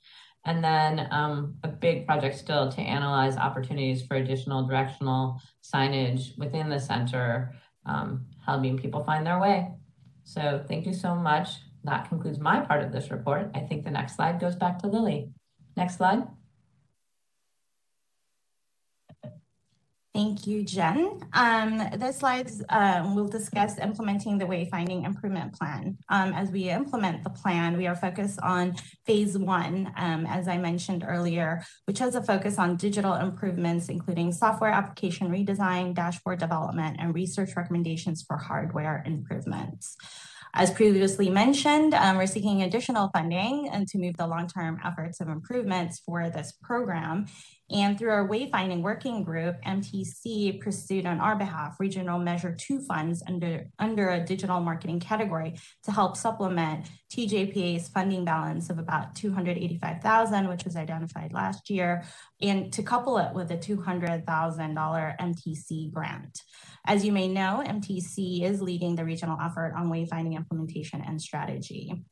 And then um, a big project still to analyze opportunities for additional directional signage within the center, um, helping people find their way. So thank you so much. That concludes my part of this report. I think the next slide goes back to Lily. Next slide. Thank you, Jen. Um, the slides um, will discuss implementing the wayfinding improvement plan. Um, as we implement the plan, we are focused on phase one, um, as I mentioned earlier, which has a focus on digital improvements, including software application redesign, dashboard development, and research recommendations for hardware improvements. As previously mentioned, um, we're seeking additional funding and to move the long-term efforts of improvements for this program And through our wayfinding working group, MTC pursued on our behalf regional measure two funds under, under a digital marketing category to help supplement TJPA's funding balance of about 285,000, which was identified last year, and to couple it with a $200,000 MTC grant. As you may know, MTC is leading the regional effort on wayfinding implementation and strategy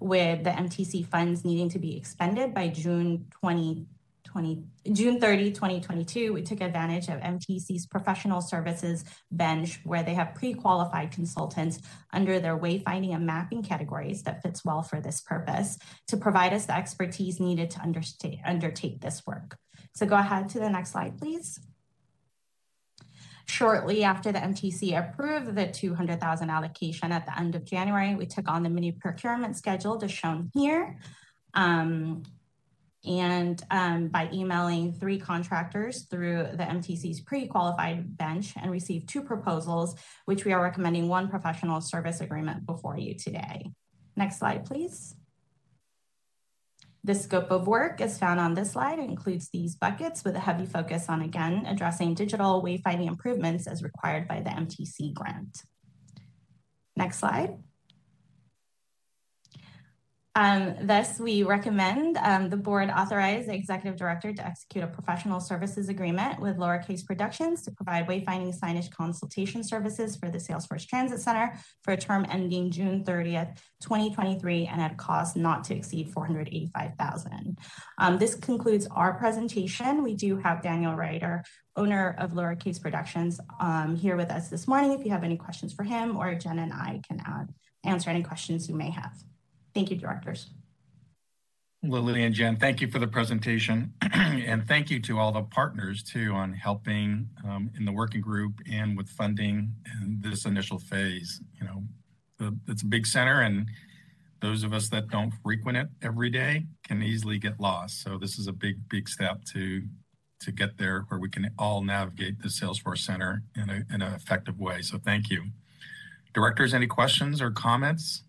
with the MTC funds needing to be expended by June 20, 20, June 30, 2022, we took advantage of MTC's professional services bench where they have pre-qualified consultants under their wayfinding and mapping categories that fits well for this purpose to provide us the expertise needed to undertake this work. So go ahead to the next slide, please. Shortly after the MTC approved the 200,000 allocation at the end of January, we took on the mini procurement schedule as shown here. Um, and um, by emailing three contractors through the MTC's pre-qualified bench and received two proposals, which we are recommending one professional service agreement before you today. Next slide, please. The scope of work is found on this slide. It includes these buckets with a heavy focus on, again, addressing digital wayfinding improvements as required by the MTC grant. Next slide. Um, thus, we recommend um, the board authorize the executive director to execute a professional services agreement with Lowercase Productions to provide wayfinding signage consultation services for the Salesforce Transit Center for a term ending June 30th, 2023, and at a cost not to exceed 485,000. Um, this concludes our presentation. We do have Daniel Ryder, owner of Lowercase Productions, um, here with us this morning. If you have any questions for him, or Jen and I can add, answer any questions you may have. Thank you, directors. Lily and Jen, thank you for the presentation. and thank you to all the partners too on helping um, in the working group and with funding in this initial phase. You know, the, it's a big center and those of us that don't frequent it every day can easily get lost. So this is a big, big step to to get there where we can all navigate the Salesforce Center in, a, in an effective way. So thank you. Directors, any questions or comments?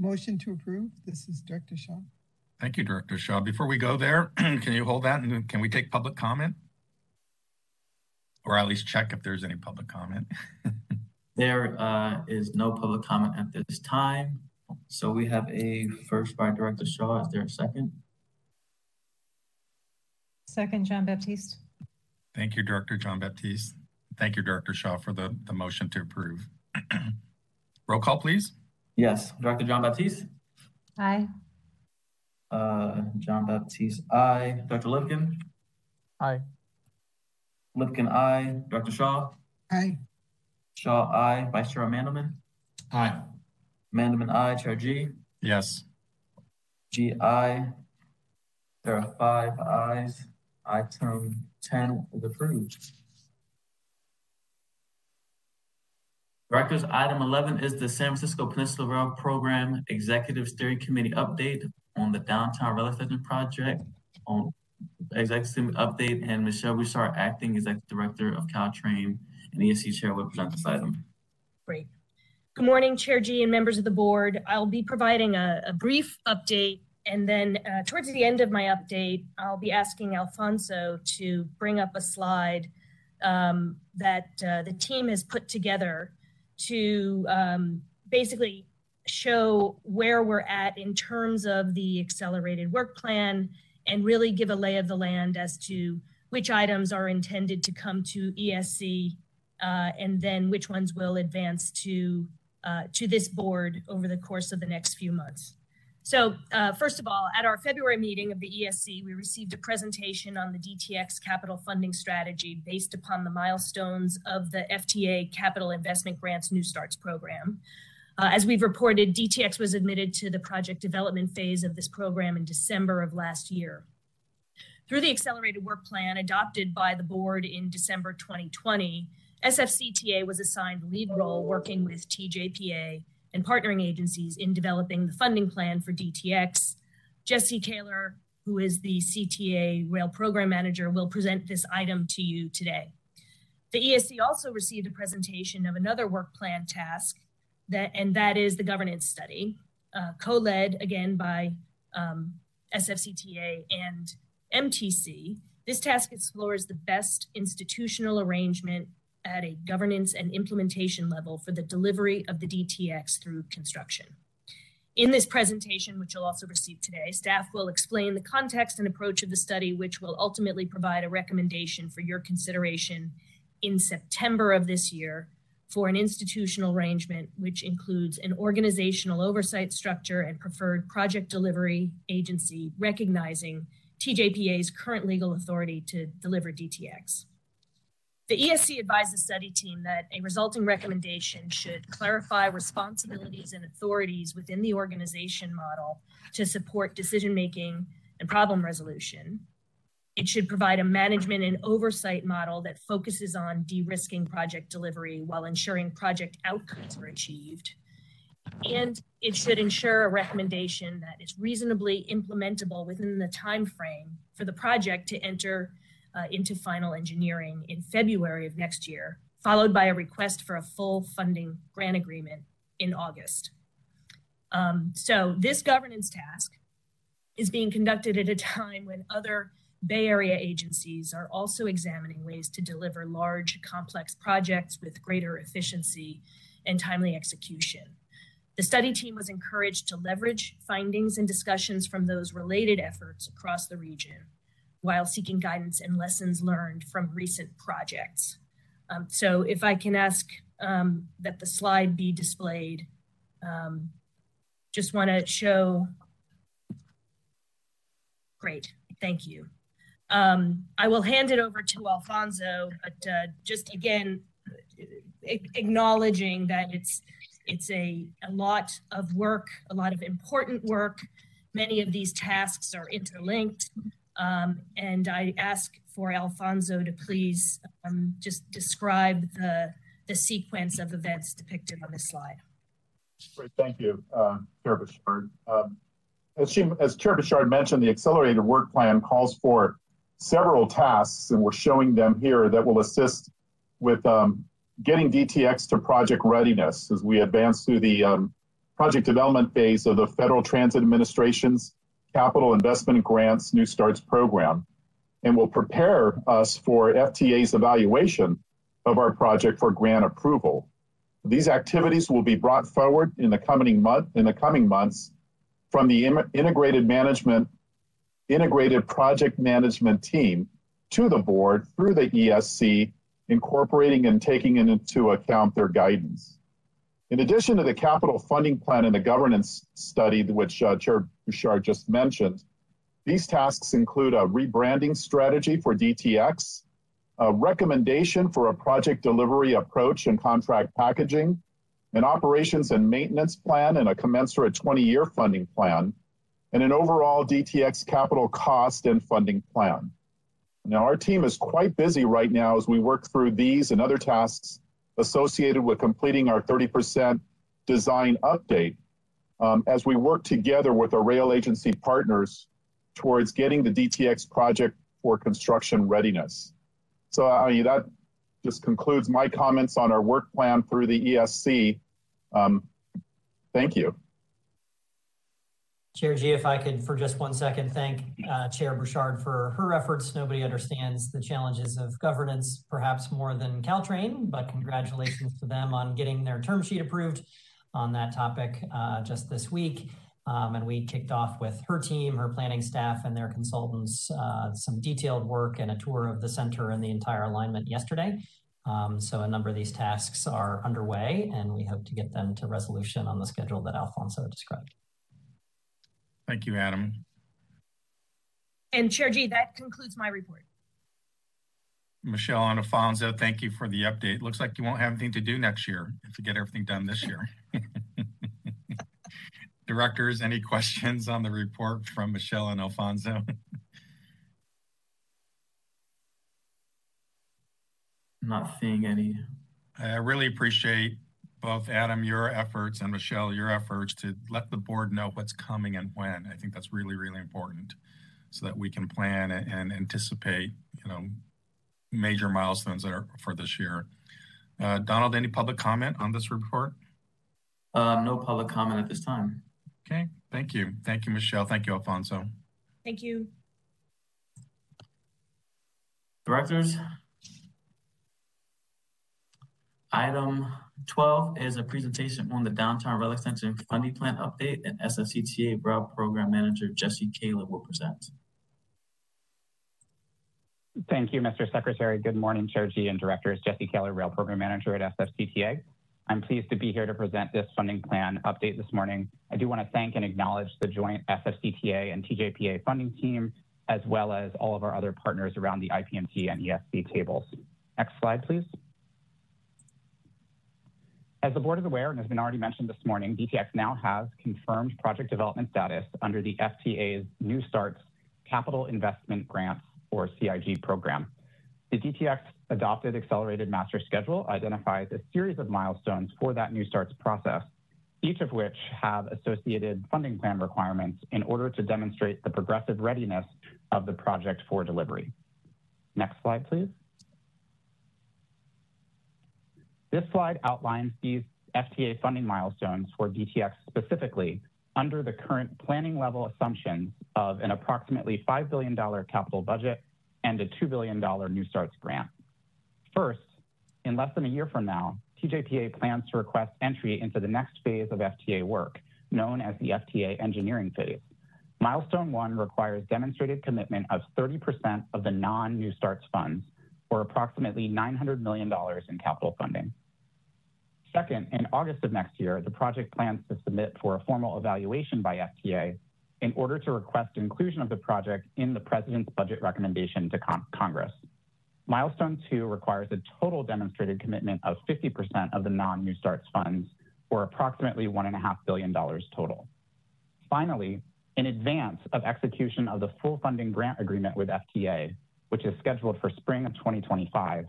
Motion to approve. This is Director Shaw. Thank you, Director Shaw. Before we go there, can you hold that and can we take public comment? Or at least check if there's any public comment. there uh, is no public comment at this time. So we have a first by Director Shaw. Is there a second? Second, John Baptiste. Thank you, Director John Baptiste. Thank you, Director Shaw, for the, the motion to approve. Roll call, please. Yes. Director John Baptiste? Aye. Uh, John Baptiste, aye. Dr. Lipkin? Aye. Lipkin, aye. Dr. Shaw? Aye. Shaw, aye. Vice Chair Mandelman? Aye. Mandelman, aye. Chair Gee? Yes. Gee, aye. There are five ayes. Item 10 is approved. Directors, item 11 is the San Francisco Peninsula Rail Program Executive Steering Committee update on the Downtown Rail Extension Project. On executive update, and Michelle Bouchard, acting executive director of Caltrain and ESC chair, will present this item. Great. Good morning, Chair Gee and members of the board. I'll be providing a, a brief update, and then uh, towards the end of my update, I'll be asking Alfonso to bring up a slide um, that uh, the team has put together to um, basically show where we're at in terms of the accelerated work plan and really give a lay of the land as to which items are intended to come to ESC uh, and then which ones will advance to uh, to this board over the course of the next few months. So uh, first of all, at our February meeting of the ESC, we received a presentation on the DTX capital funding strategy based upon the milestones of the FTA Capital Investment Grants New Starts program. Uh, as we've reported, DTX was admitted to the project development phase of this program in December of last year. Through the accelerated work plan adopted by the board in December 2020, SFCTA was assigned lead role working with TJPA and partnering agencies in developing the funding plan for DTX. Jesse Koehler, who is the CTA Rail Program Manager, will present this item to you today. The ESC also received a presentation of another work plan task, that, and that is the governance study. uh, co-led again by um, SFCTA and MTC. This task explores the best institutional arrangement at a governance and implementation level for the delivery of the DTX through construction. In this presentation, which you'll also receive today, staff will explain the context and approach of the study, which will ultimately provide a recommendation for your consideration in September of this year for an institutional arrangement, which includes an organizational oversight structure and preferred project delivery agency recognizing TJPA's current legal authority to deliver DTX. The ESC advised the study team that a resulting recommendation should clarify responsibilities and authorities within the organization model to support decision making and problem resolution. It should provide a management and oversight model that focuses on de risking project delivery while ensuring project outcomes are achieved. And it should ensure a recommendation that is reasonably implementable within the time frame for the project to enter uh, into final engineering in February of next year, followed by a request for a full funding grant agreement in August. Um, so this governance task is being conducted at a time when other Bay Area agencies are also examining ways to deliver large, complex projects with greater efficiency and timely execution. The study team was encouraged to leverage findings and discussions from those related efforts across the region while seeking guidance and lessons learned from recent projects. Um, so if I can ask um, that the slide be displayed, um, just want to show, great, thank you. Um, I will hand it over to Alfonso, but uh, just again, acknowledging that it's it's a, a lot of work, a lot of important work. Many of these tasks are interlinked. Um, and I ask for Alfonso to please um, just describe the, the sequence of events depicted on this slide. Great, thank you, uh, Chair Bouchard. Um, as, she, as Chair Bouchard mentioned, the accelerated work plan calls for several tasks, and we're showing them here that will assist with um, getting DTX to project readiness as we advance through the um, project development phase of the Federal Transit Administration's Capital Investment Grants New Starts program and will prepare us for FTA's evaluation of our project for grant approval. These activities will be brought forward in the coming month in the coming months from the integrated management integrated project management team to the board through the ESC incorporating and taking into account their guidance. In addition to the capital funding plan and the governance study, which uh, Chair Bouchard just mentioned, these tasks include a rebranding strategy for DTX, a recommendation for a project delivery approach and contract packaging, an operations and maintenance plan and a commensurate 20-year funding plan, and an overall DTX capital cost and funding plan. Now, our team is quite busy right now as we work through these and other tasks associated with completing our 30% design update um, as we work together with our rail agency partners towards getting the DTX project for construction readiness. So I mean, that just concludes my comments on our work plan through the ESC. Um, thank you. Chair Gee, if I could for just one second thank uh, Chair Bouchard for her efforts. Nobody understands the challenges of governance perhaps more than Caltrain, but congratulations to them on getting their term sheet approved on that topic uh, just this week. Um, and we kicked off with her team, her planning staff, and their consultants, uh, some detailed work and a tour of the center and the entire alignment yesterday. Um, so a number of these tasks are underway, and we hope to get them to resolution on the schedule that Alfonso described. Thank you, Adam. And Chair Gee, that concludes my report. Michelle and Alfonso, thank you for the update. Looks like you won't have anything to do next year if you get everything done this year. Directors, any questions on the report from Michelle and Alfonso? Not seeing any. I really appreciate both Adam, your efforts, and Michelle, your efforts to let the board know what's coming and when. I think that's really, really important so that we can plan and anticipate, you know, major milestones that are for this year. Uh, Donald, any public comment on this report? Uh, no public comment at this time. Okay, thank you. Thank you, Michelle. Thank you, Alfonso. Thank you. Directors. Item 12 is a presentation on the Downtown Rail Extension Funding Plan update and SFCTA Rail Program Manager Jesse Koehler will present. Thank you, Mr. Secretary. Good morning, Chair Gee and Directors. Jesse Koehler, Rail Program Manager at SFCTA. I'm pleased to be here to present this funding plan update this morning. I do want to thank and acknowledge the joint SFCTA and TJPA funding team, as well as all of our other partners around the IPMT and ESC tables. Next slide, please. As the board is aware and has been already mentioned this morning, DTX now has confirmed project development status under the FTA's New Starts Capital Investment Grants or CIG program. The DTX adopted accelerated master schedule identifies a series of milestones for that New Starts process, each of which have associated funding plan requirements in order to demonstrate the progressive readiness of the project for delivery. Next slide, please. This slide outlines these FTA funding milestones for DTX specifically under the current planning level assumptions of an approximately $5 billion capital budget and a $2 billion New Starts grant. First, in less than a year from now, TJPA plans to request entry into the next phase of FTA work, known as the FTA engineering phase. Milestone one requires demonstrated commitment of 30% of the non-New Starts funds, or approximately $900 million in capital funding. Second, in August of next year, the project plans to submit for a formal evaluation by FTA in order to request inclusion of the project in the President's budget recommendation to con Congress. Milestone two requires a total demonstrated commitment of 50% of the non-New Starts funds, or approximately $1.5 billion total. Finally, in advance of execution of the full funding grant agreement with FTA, which is scheduled for spring of 2025,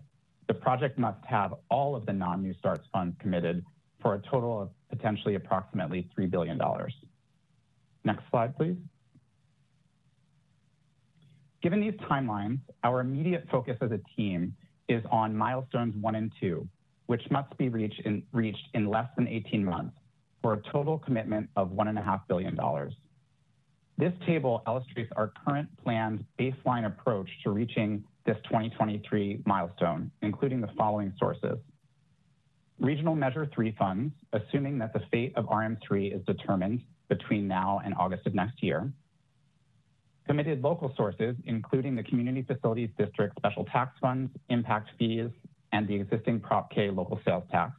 the project must have all of the non-New Starts funds committed for a total of potentially approximately $3 billion. Next slide, please. Given these timelines, our immediate focus as a team is on milestones one and two, which must be reached in, reached in less than 18 months for a total commitment of $1.5 billion. This table illustrates our current planned baseline approach to reaching this 2023 milestone, including the following sources. Regional Measure 3 funds, assuming that the fate of RM3 is determined between now and August of next year. Committed local sources, including the Community Facilities District Special Tax Funds, impact fees, and the existing Prop K local sales tax.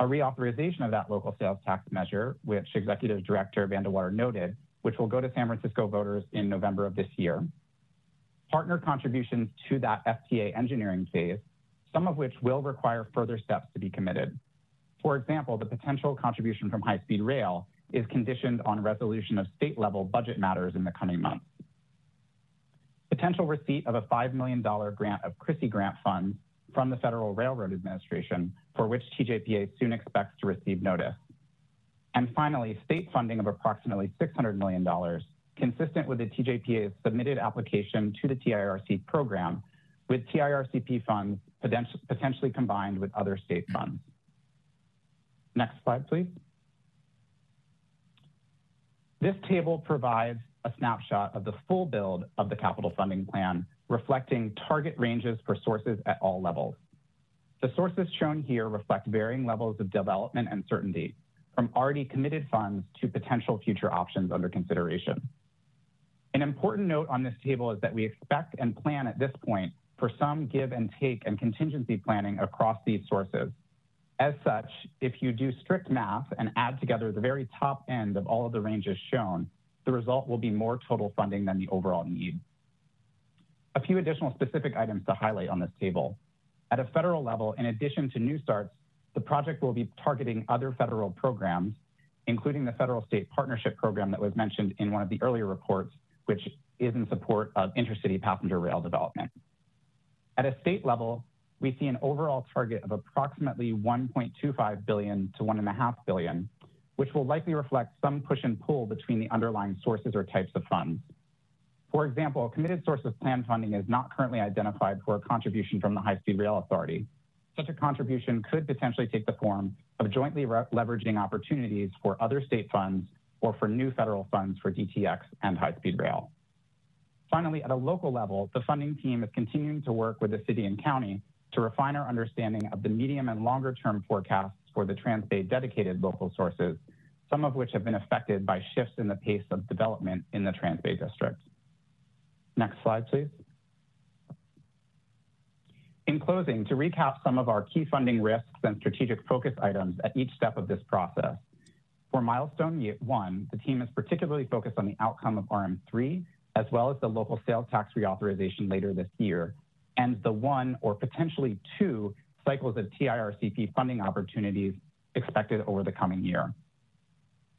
A reauthorization of that local sales tax measure, which Executive Director Van de Water noted, which will go to San Francisco voters in November of this year. Partner contributions to that FTA engineering phase, some of which will require further steps to be committed. For example, the potential contribution from high speed rail is conditioned on resolution of state level budget matters in the coming months. Potential receipt of a $5 million grant of CRISI grant funds from the Federal Railroad Administration, for which TJPA soon expects to receive notice. And finally, state funding of approximately $600 million, consistent with the TJPA's submitted application to the TIRC program, with TIRCP funds potentially combined with other state funds. Next slide, please. This table provides a snapshot of the full build of the capital funding plan, reflecting target ranges for sources at all levels. The sources shown here reflect varying levels of development and certainty, from already committed funds to potential future options under consideration. An important note on this table is that we expect and plan at this point for some give and take and contingency planning across these sources, as such, if you do strict math and add together the very top end of all of the ranges shown, the result will be more total funding than the overall need. A few additional specific items to highlight on this table. At a federal level, in addition to new starts, the project will be targeting other federal programs, including the federal state partnership program that was mentioned in one of the earlier reports, which is in support of intercity passenger rail development. At a state level, we see an overall target of approximately 1.25 billion to 1.5 billion, which will likely reflect some push and pull between the underlying sources or types of funds. For example, a committed source of planned funding is not currently identified for a contribution from the High Speed Rail Authority. Such a contribution could potentially take the form of jointly leveraging opportunities for other state funds or for new federal funds for DTX and high-speed rail. Finally, at a local level, the funding team is continuing to work with the city and county to refine our understanding of the medium and longer term forecasts for the Transbay dedicated local sources, some of which have been affected by shifts in the pace of development in the Transbay district. Next slide, please. In closing, to recap some of our key funding risks and strategic focus items at each step of this process. For milestone one, the team is particularly focused on the outcome of RM3, as well as the local sales tax reauthorization later this year, and the one or potentially two cycles of TIRCP funding opportunities expected over the coming year.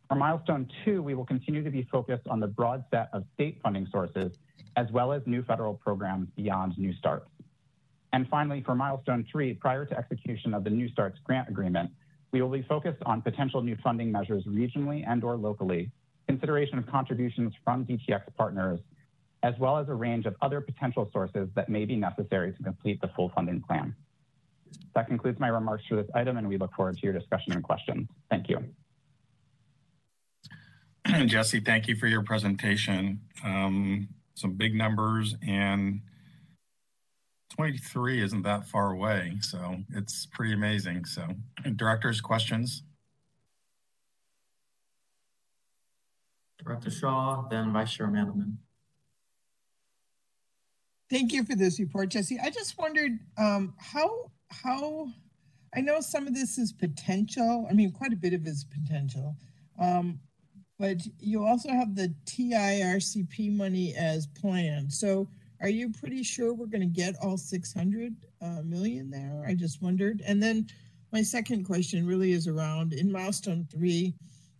For milestone two, we will continue to be focused on the broad set of state funding sources, as well as new federal programs beyond New Starts. And finally, for milestone three, prior to execution of the New Starts grant agreement, we will be focused on potential new funding measures regionally and or locally, consideration of contributions from DTX partners, as well as a range of other potential sources that may be necessary to complete the full funding plan. That concludes my remarks for this item, and we look forward to your discussion and questions. Thank you. Jesse, thank you for your presentation. Um, some big numbers and 23 isn't that far away, so it's pretty amazing. So, directors, questions? Director Shaw, then Vice Chair Mandelman. Thank you for this report, Jesse. I just wondered um, how how I know some of this is potential. I mean, quite a bit of it is potential. Um, but you also have the TIRCP money as planned. So are you pretty sure we're going to get all 600 uh, million there? I just wondered. And then my second question really is around in milestone three,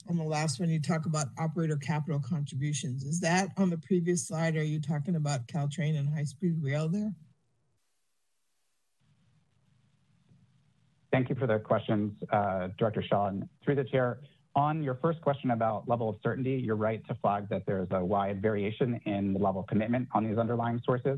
on the last one, you talk about operator capital contributions. Is that on the previous slide? Are you talking about Caltrain and high speed rail there? Thank you for the questions, uh, Director Shaw. And through the chair, on your first question about level of certainty, you're right to flag that there's a wide variation in the level of commitment on these underlying sources.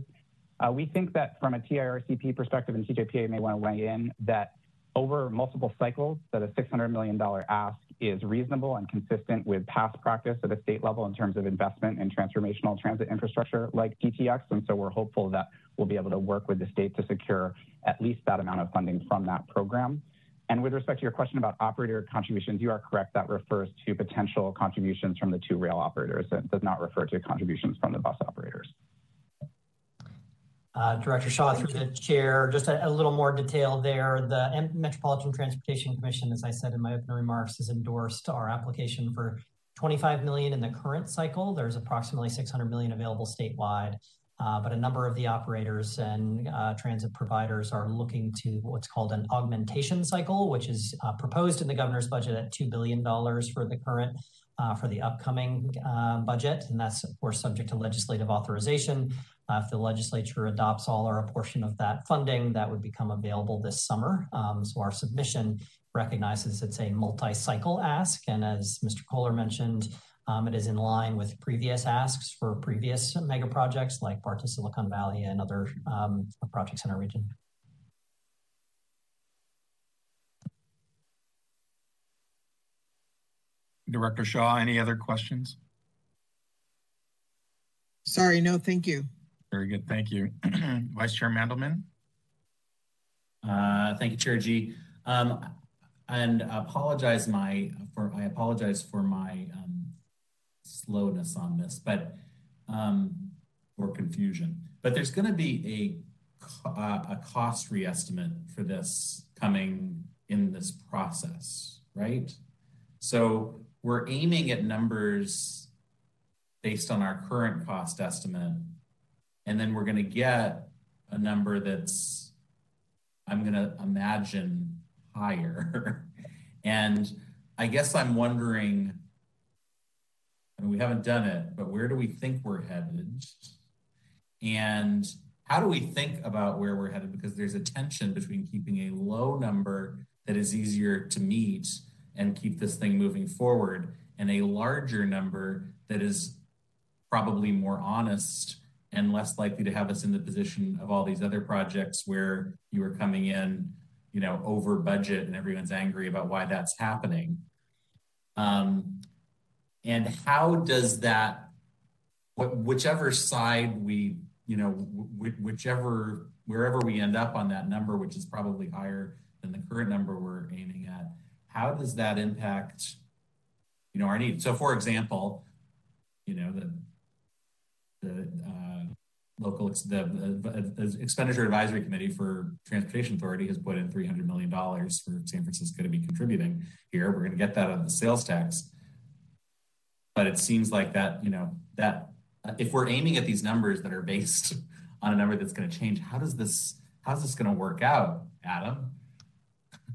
Uh, we think that from a TIRCP perspective, and TJPA may want to weigh in, that over multiple cycles, that a $600 million ask is reasonable and consistent with past practice at a state level in terms of investment in transformational transit infrastructure like DTX. And so we're hopeful that we'll be able to work with the state to secure at least that amount of funding from that program. And with respect to your question about operator contributions, you are correct. That refers to potential contributions from the two rail operators. It does not refer to contributions from the bus operators. Uh, Director Shaw, through the chair, just a, a, little more detail there. The Metropolitan Transportation Commission, as I said in my opening remarks, has endorsed our application for 25 million in the current cycle. There's approximately 600 million available statewide, but a number of the operators and uh, transit providers are looking to what's called an augmentation cycle, which is uh, proposed in the governor's budget at $2 billion for the current uh, for the upcoming uh, budget, and that's of course subject to legislative authorization. Uh, if the legislature adopts all or a portion of that funding, that would become available this summer. Um, so our submission recognizes it's a multi-cycle ask, and as Mr. Koehler mentioned, it is in line with previous asks for previous mega projects like BART to Silicon Valley and other um, projects in our region. Director Shaw, any other questions? Sorry, no, thank you. Very good, thank you. Vice Chair Mandelman. Uh, thank you, Chair Gee. Um, and apologize my for I apologize for my um, slowness on this, but um, or confusion. But there's going to be a uh, a cost reestimate for this coming in this process, right? So we're aiming at numbers based on our current cost estimate. And then we're going to get a number that's, I'm going to imagine, higher. and I guess I'm wondering, Mean, we haven't done it, but where do we think we're headed? And how do we think about where we're headed? Because there's a tension between keeping a low number that is easier to meet and keep this thing moving forward, and a larger number that is probably more honest and less likely to have us in the position of all these other projects where you are coming in, you know, over budget and everyone's angry about why that's happening. Um, And how does that, whichever side we, you know, whichever, wherever we end up on that number, which is probably higher than the current number we're aiming at, how does that impact, you know, our needs? So, for example, you know, the the uh, local the, the, expenditure advisory committee for transportation authority has put in 300 million dollars for san francisco to be contributing here we're going to get that out of the sales tax but it seems like that you know that if we're aiming at these numbers that are based on a number that's going to change how does this how's this going to work out adam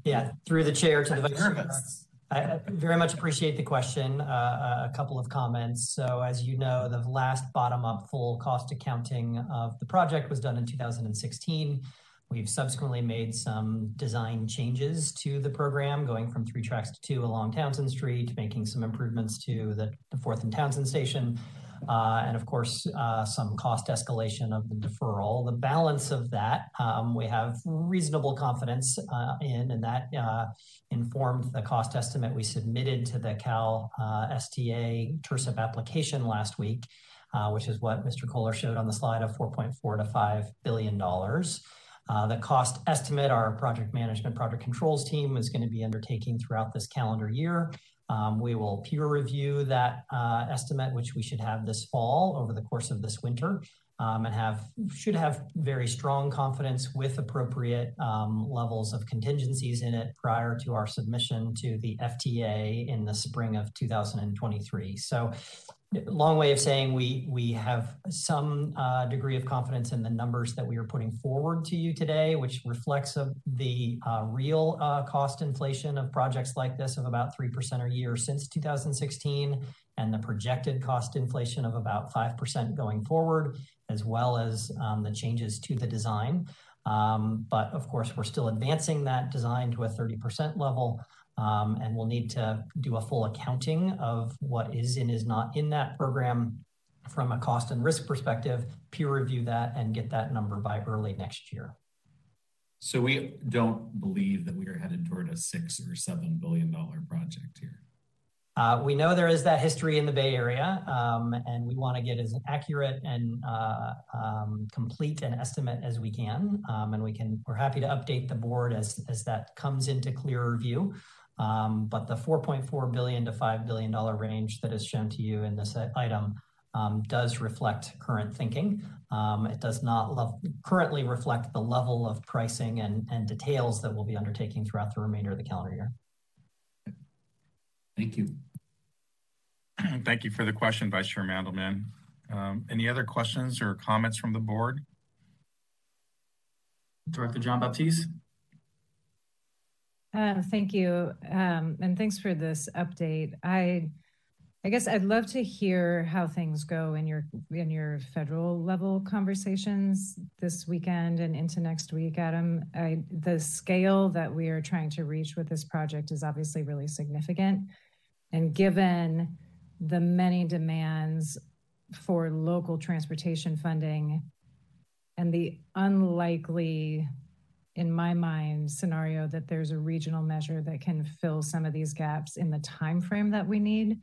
yeah through the chair to the vice chair I very much appreciate the question. Uh, a couple of comments. So, as you know, the last bottom up full cost accounting of the project was done in 2016. We've subsequently made some design changes to the program, going from three tracks to two along Townsend Street, making some improvements to the, the Fourth and Townsend station, uh, and of course, uh, some cost escalation of the deferral. The balance of that um, we have reasonable confidence uh, in, and that uh, informed the cost estimate we submitted to the Cal uh, STA TIRCP application last week, uh, which is what Mr. Koehler showed on the slide of 4.4 to 5 billion dollars. The cost estimate, our project management, project controls team is going to be undertaking throughout this calendar year. Um, we will peer review that uh, estimate, which we should have this fall over the course of this winter, um, and have should have very strong confidence with appropriate um, levels of contingencies in it prior to our submission to the FTA in the spring of 2023. So long way of saying we we have some uh, degree of confidence in the numbers that we are putting forward to you today, which reflects the uh, real uh, cost inflation of projects like this of about three percent a year since 2016, and the projected cost inflation of about five percent going forward, as well as um, the changes to the design. Um, but of course, we're still advancing that design to a 30% level. Um, and we'll need to do a full accounting of what is and is not in that program from a cost and risk perspective, peer review that and get that number by early next year. So we don't believe that we are headed toward a six or seven billion dollar project here. Uh, we know there is that history in the Bay Area, um, and we want to get as accurate and uh, um, complete an estimate as we can. Um, and we can we're happy to update the board as as that comes into clearer view. Um, but the 4.4 billion to 5 billion dollar range that is shown to you in this item um, does reflect current thinking. Um, it does not currently reflect the level of pricing and, and details that we'll be undertaking throughout the remainder of the calendar year. Thank you. Thank you for the question, Vice Chair Mandelman. Um, any other questions or comments from the board? Director John-Baptiste. Uh, thank you, um, and thanks for this update. I, I guess I'd love to hear how things go in your in your federal level conversations this weekend and into next week, Adam. The scale that we are trying to reach with this project is obviously really significant, and given the many demands for local transportation funding and the unlikely in my mind scenario that there's a regional measure that can fill some of these gaps in the time frame that we need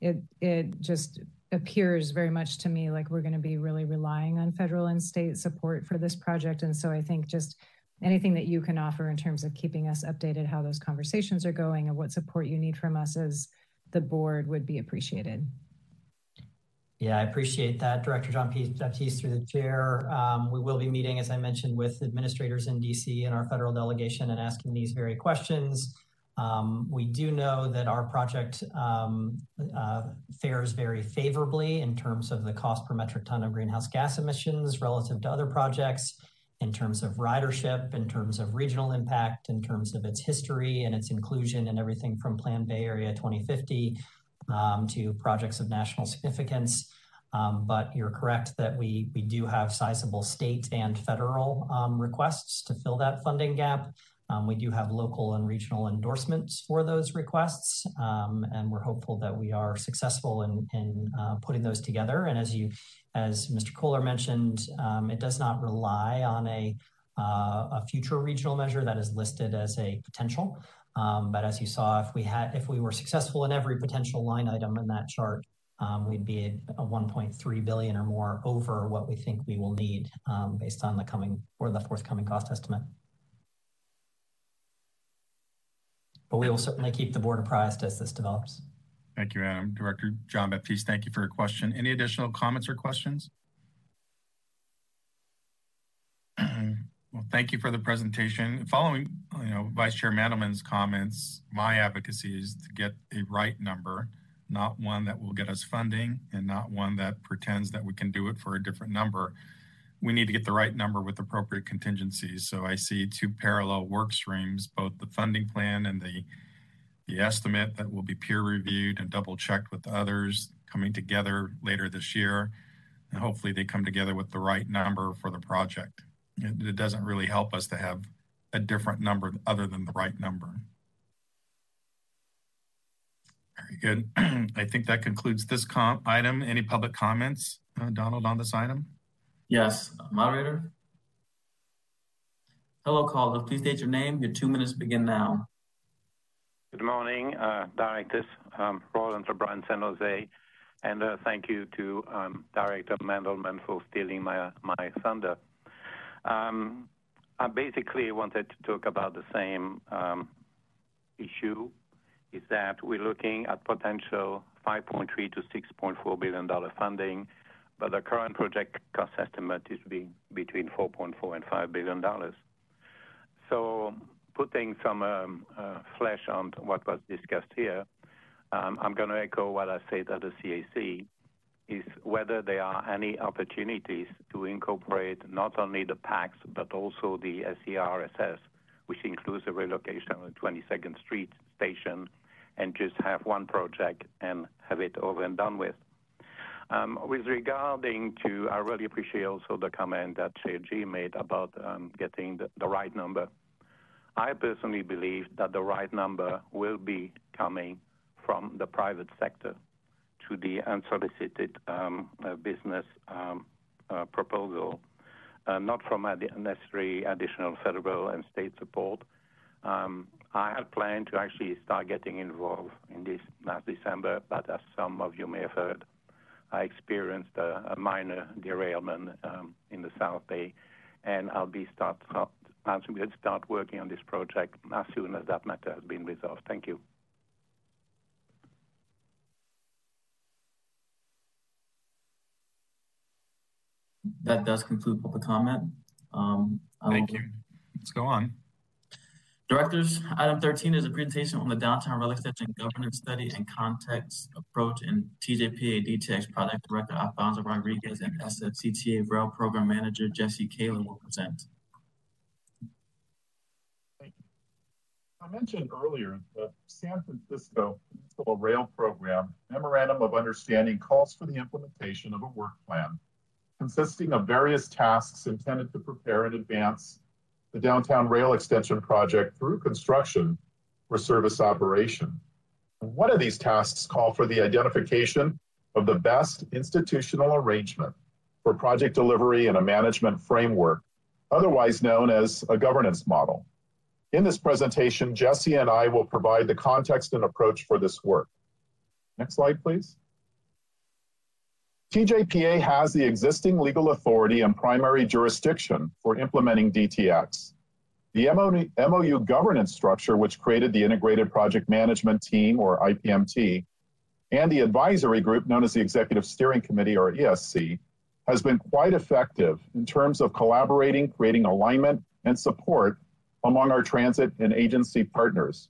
it it just appears very much to me like we're going to be really relying on federal and state support for this project. And so i think just anything that you can offer in terms of keeping us updated how those conversations are going and what support you need from us as the board would be appreciated yeah, I appreciate that, Director John Baptiste through the chair. Um, we will be meeting, as I mentioned, with administrators in DC and our federal delegation and asking these very questions. Um, we do know that our project um, uh, fares very favorably in terms of the cost per metric ton of greenhouse gas emissions relative to other projects, in terms of ridership, in terms of regional impact, in terms of its history and its inclusion in everything from Plan Bay Area 2050 um, to projects of national significance. Um, but you're correct that we, we do have sizable state and federal um, requests to fill that funding gap. Um, we do have local and regional endorsements for those requests, um, and we're hopeful that we are successful in, in uh, putting those together. And as you, as Mr. Koehler mentioned, um, it does not rely on a uh, a future regional measure that is listed as a potential. Um, but as you saw, if we had, if we were successful in every potential line item in that chart, um, we'd be at a 1.3 billion or more over what we think we will need um, based on the coming or the forthcoming cost estimate. But we will certainly keep the board apprised as this develops. Thank you, Adam. Director John Baptiste, thank you for your question. Any additional comments or questions? Well, thank you for the presentation. Following, you know, Vice Chair Mandelman's comments, my advocacy is to get a right number, not one that will get us funding and not one that pretends that we can do it for a different number. We need to get the right number with appropriate contingencies. So I see two parallel work streams, both the funding plan and the the estimate that will be peer reviewed and double checked with others coming together later this year. And hopefully they come together with the right number for the project. It, it doesn't really help us to have a different number other than the right number. Very good. I think that concludes this item. Any public comments, uh, Donald, on this item? Yes, moderator. Hello, caller. Please state your name. Your two minutes begin now. Good morning, uh, directors. Um, Roland Lebrun, San Jose. And uh, thank you to um, Director Mandelman for stealing my, my thunder. Um, I basically wanted to talk about the same um, issue, is that we're looking at potential 5.3 to 6.4 billion dollar funding, but the current project cost estimate is be between 4.4 and 5 billion dollars. So putting some um, uh, flesh on what was discussed here, um, I'm going to echo what I said at the CAC, is whether there are any opportunities to incorporate not only the PAX, but also the SERSS, which includes the relocation of the 22nd Street station, and just have one project and have it over and done with. Um, with regarding to, I really appreciate also the comment that Chair Gee made about um, getting the, the right number. I personally believe that the right number will be coming from the private sector to the unsolicited um, uh, business um, uh, proposal, uh, not from ad- necessary additional federal and state support. Um, I had planned to actually start getting involved in this last December, but as some of you may have heard, I experienced a, a minor derailment um, in the South Bay, and I'll be start so start working on this project as soon as that matter has been resolved. Thank you. That does conclude public comment. Um, Thank you. Let's go on. Directors, item 13 is a presentation on the downtown rail extension governance study and context approach and TJPA DTX project director Alfonso Rodriguez and SFCTA rail program manager Jesse Koehler will present. Thank you. I mentioned earlier the San Francisco Peninsula Rail Program Memorandum of Understanding calls for the implementation of a work plan consisting of various tasks intended to prepare and advance the downtown rail extension project through construction or service operation. One of these tasks call for the identification of the best institutional arrangement for project delivery and a management framework, otherwise known as a governance model. In this presentation, Jesse and I will provide the context and approach for this work. Next slide, please. TJPA has the existing legal authority and primary jurisdiction for implementing DTX. The MOU governance structure, which created the Integrated Project Management Team, or IPMT, and the advisory group known as the Executive Steering Committee, or ESC, has been quite effective in terms of collaborating, creating alignment, and support among our transit and agency partners,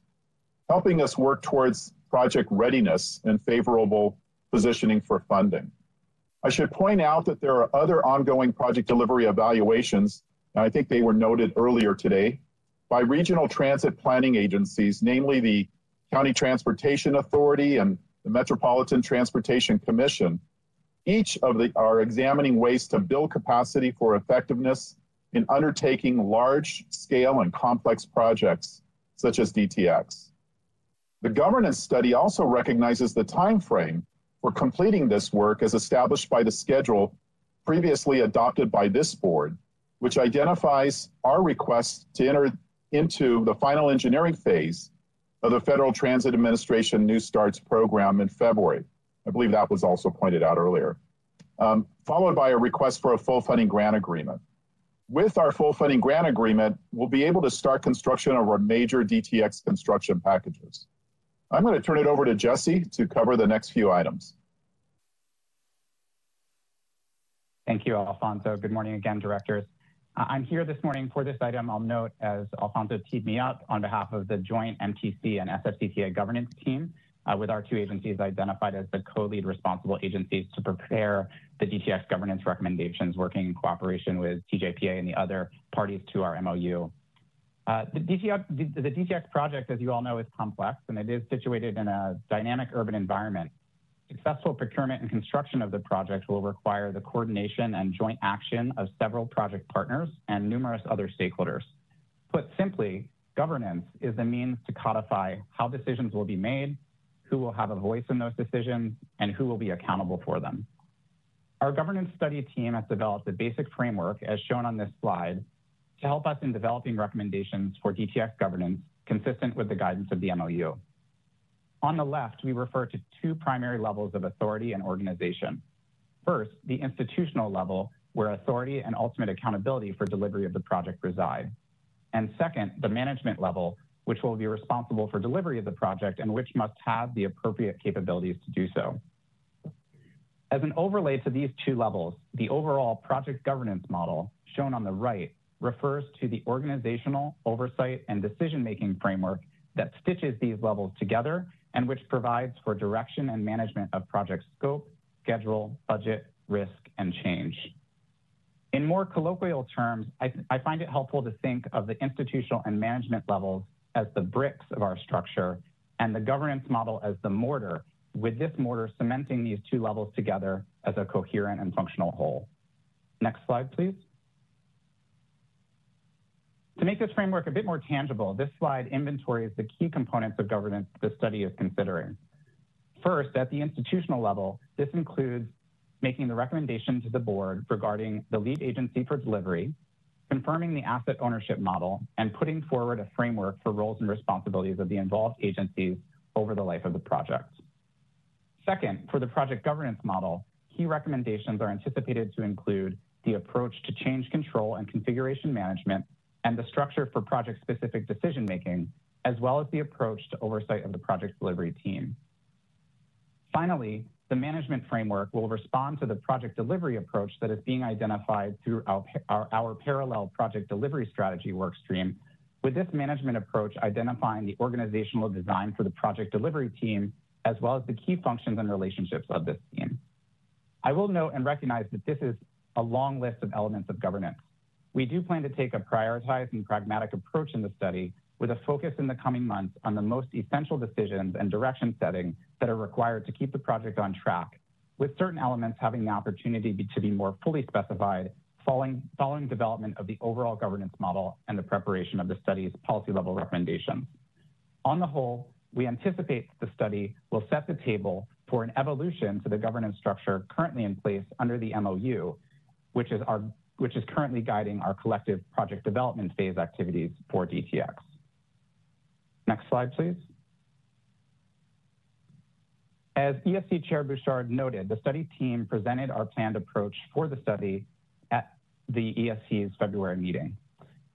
helping us work towards project readiness and favorable positioning for funding. I should point out that there are other ongoing project delivery evaluations, and I think they were noted earlier today, by regional transit planning agencies, namely the County Transportation Authority and the Metropolitan Transportation Commission. Each of the are examining ways to build capacity for effectiveness in undertaking large scale and complex projects such as DTX. The governance study also recognizes the time frame for completing this work as established by the schedule previously adopted by this board, which identifies our request to enter into the final engineering phase of the Federal Transit Administration New Starts program in February. I believe that was also pointed out earlier. Um, followed by a request for a full funding grant agreement. With our full funding grant agreement, we'll be able to start construction of our major DTX construction packages. I'm going to turn it over to Jesse to cover the next few items. Thank you, Alfonso. Good morning again, directors. I'm here this morning for this item. I'll note, as Alfonso teed me up, on behalf of the joint MTC and SFCTA governance team, uh, with our two agencies identified as the co-lead responsible agencies to prepare the DTX governance recommendations, working in cooperation with TJPA and the other parties to our MOU. Uh, the, DTX, the DTX project, as you all know, is complex and it is situated in a dynamic urban environment Successful procurement and construction of the project will require the coordination and joint action of several project partners and numerous other stakeholders. Put simply, governance is the means to codify how decisions will be made, who will have a voice in those decisions, and who will be accountable for them. Our governance study team has developed a basic framework, as shown on this slide, to help us in developing recommendations for DTX governance consistent with the guidance of the MOU. On the left, we refer to two primary levels of authority and organization. First, the institutional level, where authority and ultimate accountability for delivery of the project reside. And second, the management level, which will be responsible for delivery of the project and which must have the appropriate capabilities to do so. As an overlay to these two levels, the overall project governance model, shown on the right, refers to the organizational, oversight, and decision-making framework that stitches these levels together and which provides for direction and management of project scope, schedule, budget, risk, and change. In more colloquial terms, I, I, find it helpful to think of the institutional and management levels as the bricks of our structure and the governance model as the mortar, with this mortar cementing these two levels together as a coherent and functional whole. Next slide, please. To make this framework a bit more tangible, this slide inventories the key components of governance the study is considering. First, at the institutional level, this includes making the recommendation to the board regarding the lead agency for delivery, confirming the asset ownership model, and putting forward a framework for roles and responsibilities of the involved agencies over the life of the project. Second, for the project governance model, key recommendations are anticipated to include the approach to change control and configuration management and the structure for project-specific decision-making, as well as the approach to oversight of the project delivery team. Finally, the management framework will respond to the project delivery approach that is being identified through our, our, our parallel project delivery strategy workstream, with this management approach identifying the organizational design for the project delivery team, as well as the key functions and relationships of this team. I will note and recognize that this is a long list of elements of governance. We do plan to take a prioritized and pragmatic approach in the study with a focus in the coming months on the most essential decisions and direction setting that are required to keep the project on track, with certain elements having the opportunity to be more fully specified following, development of the overall governance model and the preparation of the study's policy level recommendations. On the whole, we anticipate the study will set the table for an evolution to the governance structure currently in place under the MOU, which is our which is currently guiding our collective project development phase activities for DTX. Next slide, please. As ESC Chair Bouchard noted, the study team presented our planned approach for the study at the ESC's February meeting.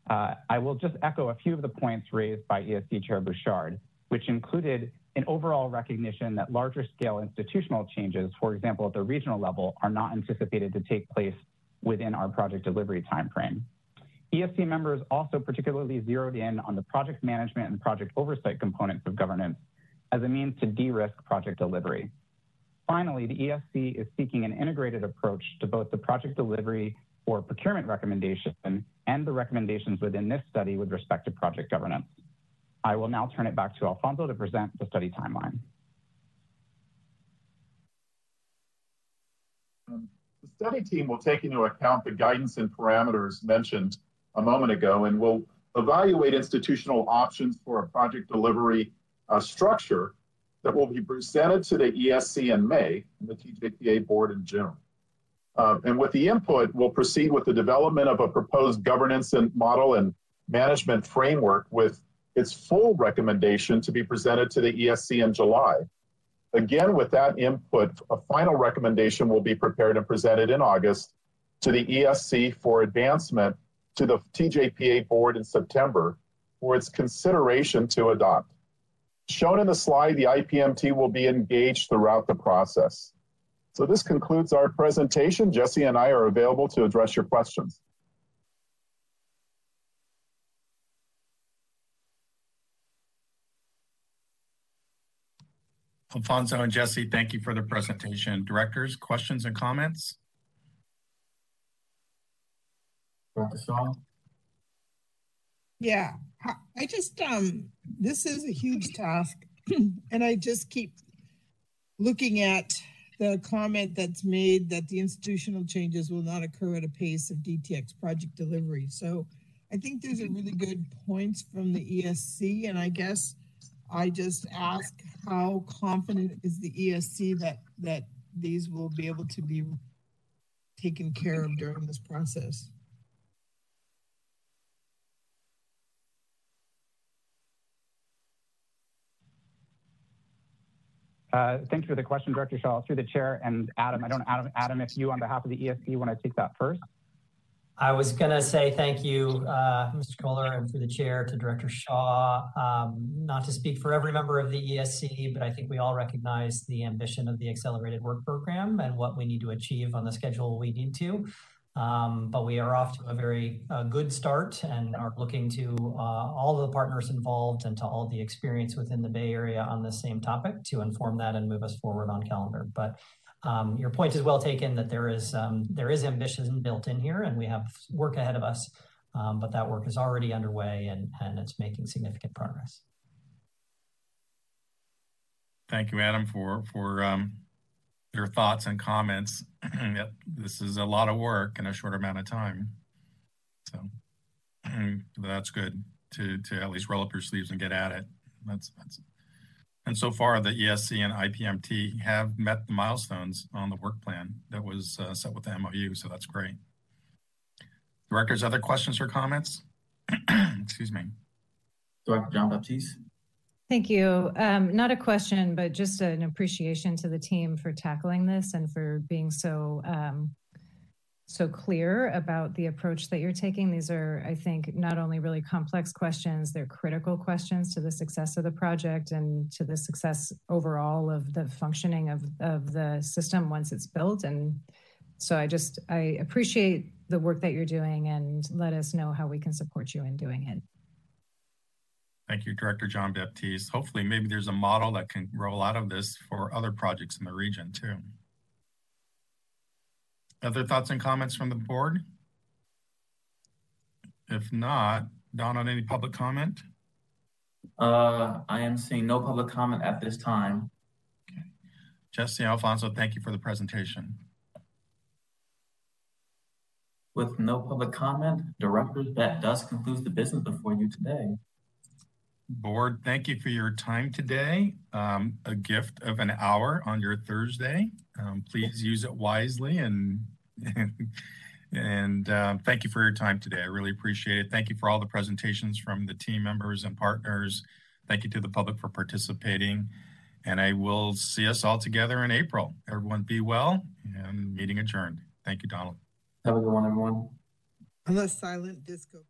Uh, I will just echo a few of the points raised by ESC Chair Bouchard, which included an overall recognition that larger scale institutional changes, for example, at the regional level, are not anticipated to take place within our project delivery timeframe. ESC members also particularly zeroed in on the project management and project oversight components of governance as a means to de-risk project delivery. Finally, the ESC is seeking an integrated approach to both the project delivery or procurement recommendation and the recommendations within this study with respect to project governance. I will now turn it back to Alfonso to present the study timeline. Um, the study team will take into account the guidance and parameters mentioned a moment ago and will evaluate institutional options for a project delivery uh, structure that will be presented to the ESC in May and the TJPA board in June. Uh, and with the input, we'll proceed with the development of a proposed governance and model and management framework with its full recommendation to be presented to the ESC in July. Again, with that input, a final recommendation will be prepared and presented in August to the ESC for advancement to the TJPA board in September for its consideration to adopt. Shown in the slide, the IPMT will be engaged throughout the process. So this concludes our presentation. Jesse and I are available to address your questions. Alfonso and Jesse, thank you for the presentation. Directors, questions and comments? Dr. Yeah, I just, um, this is a huge task. and I just keep looking at the comment that's made that the institutional changes will not occur at a pace of DTX project delivery. So I think there's a really good points from the ESC. And I guess I just ask how confident is the ESC that that these will be able to be taken care of during this process? Uh, thank you for the question, Director Shaw. Through the chair and Adam, I don't, Adam, Adam, if you on behalf of the ESC want to take that first. I was going to say thank you, uh, Mr. Koehler, and through the chair to Director Shaw. Um, not to speak for every member of the ESC, but I think we all recognize the ambition of the Accelerated Work Program and what we need to achieve on the schedule we need to. Um, but we are off to a very uh, good start and are looking to uh, all the partners involved and to all the experience within the Bay Area on this same topic to inform that and move us forward on calendar. But um, your point is well taken that there is um, there is ambition built in here, and we have work ahead of us. Um, but that work is already underway, and and it's making significant progress. Thank you, Adam, for for um, your thoughts and comments. this is a lot of work in a short amount of time, so that's good to to at least roll up your sleeves and get at it. That's that's and so far, the ESC and IPMT have met the milestones on the work plan that was uh, set with the MOU, so that's great. Directors, other questions or comments? Excuse me. Director John-Baptiste. Thank you. Um, not a question, but just an appreciation to the team for tackling this and for being so um, so clear about the approach that you're taking. These are, I think, not only really complex questions, they're critical questions to the success of the project and to the success overall of the functioning of, of the system once it's built. And so I just, I appreciate the work that you're doing and let us know how we can support you in doing it. Thank you, Director John Baptiste. Hopefully, maybe there's a model that can roll out of this for other projects in the region too. Other thoughts and comments from the board? If not, Don, on any public comment? Uh, I am seeing no public comment at this time. Okay. Jesse Alfonso, thank you for the presentation. With no public comment, directors, that does conclude the business before you today. Board, thank you for your time today. Um, a gift of an hour on your Thursday. Um, please use it wisely and and uh, thank you for your time today. I really appreciate it. Thank you for all the presentations from the team members and partners. Thank you to the public for participating. And I will see us all together in April. Everyone be well and meeting adjourned. Thank you, Donald. Have a good one, everyone. Unless silent disco.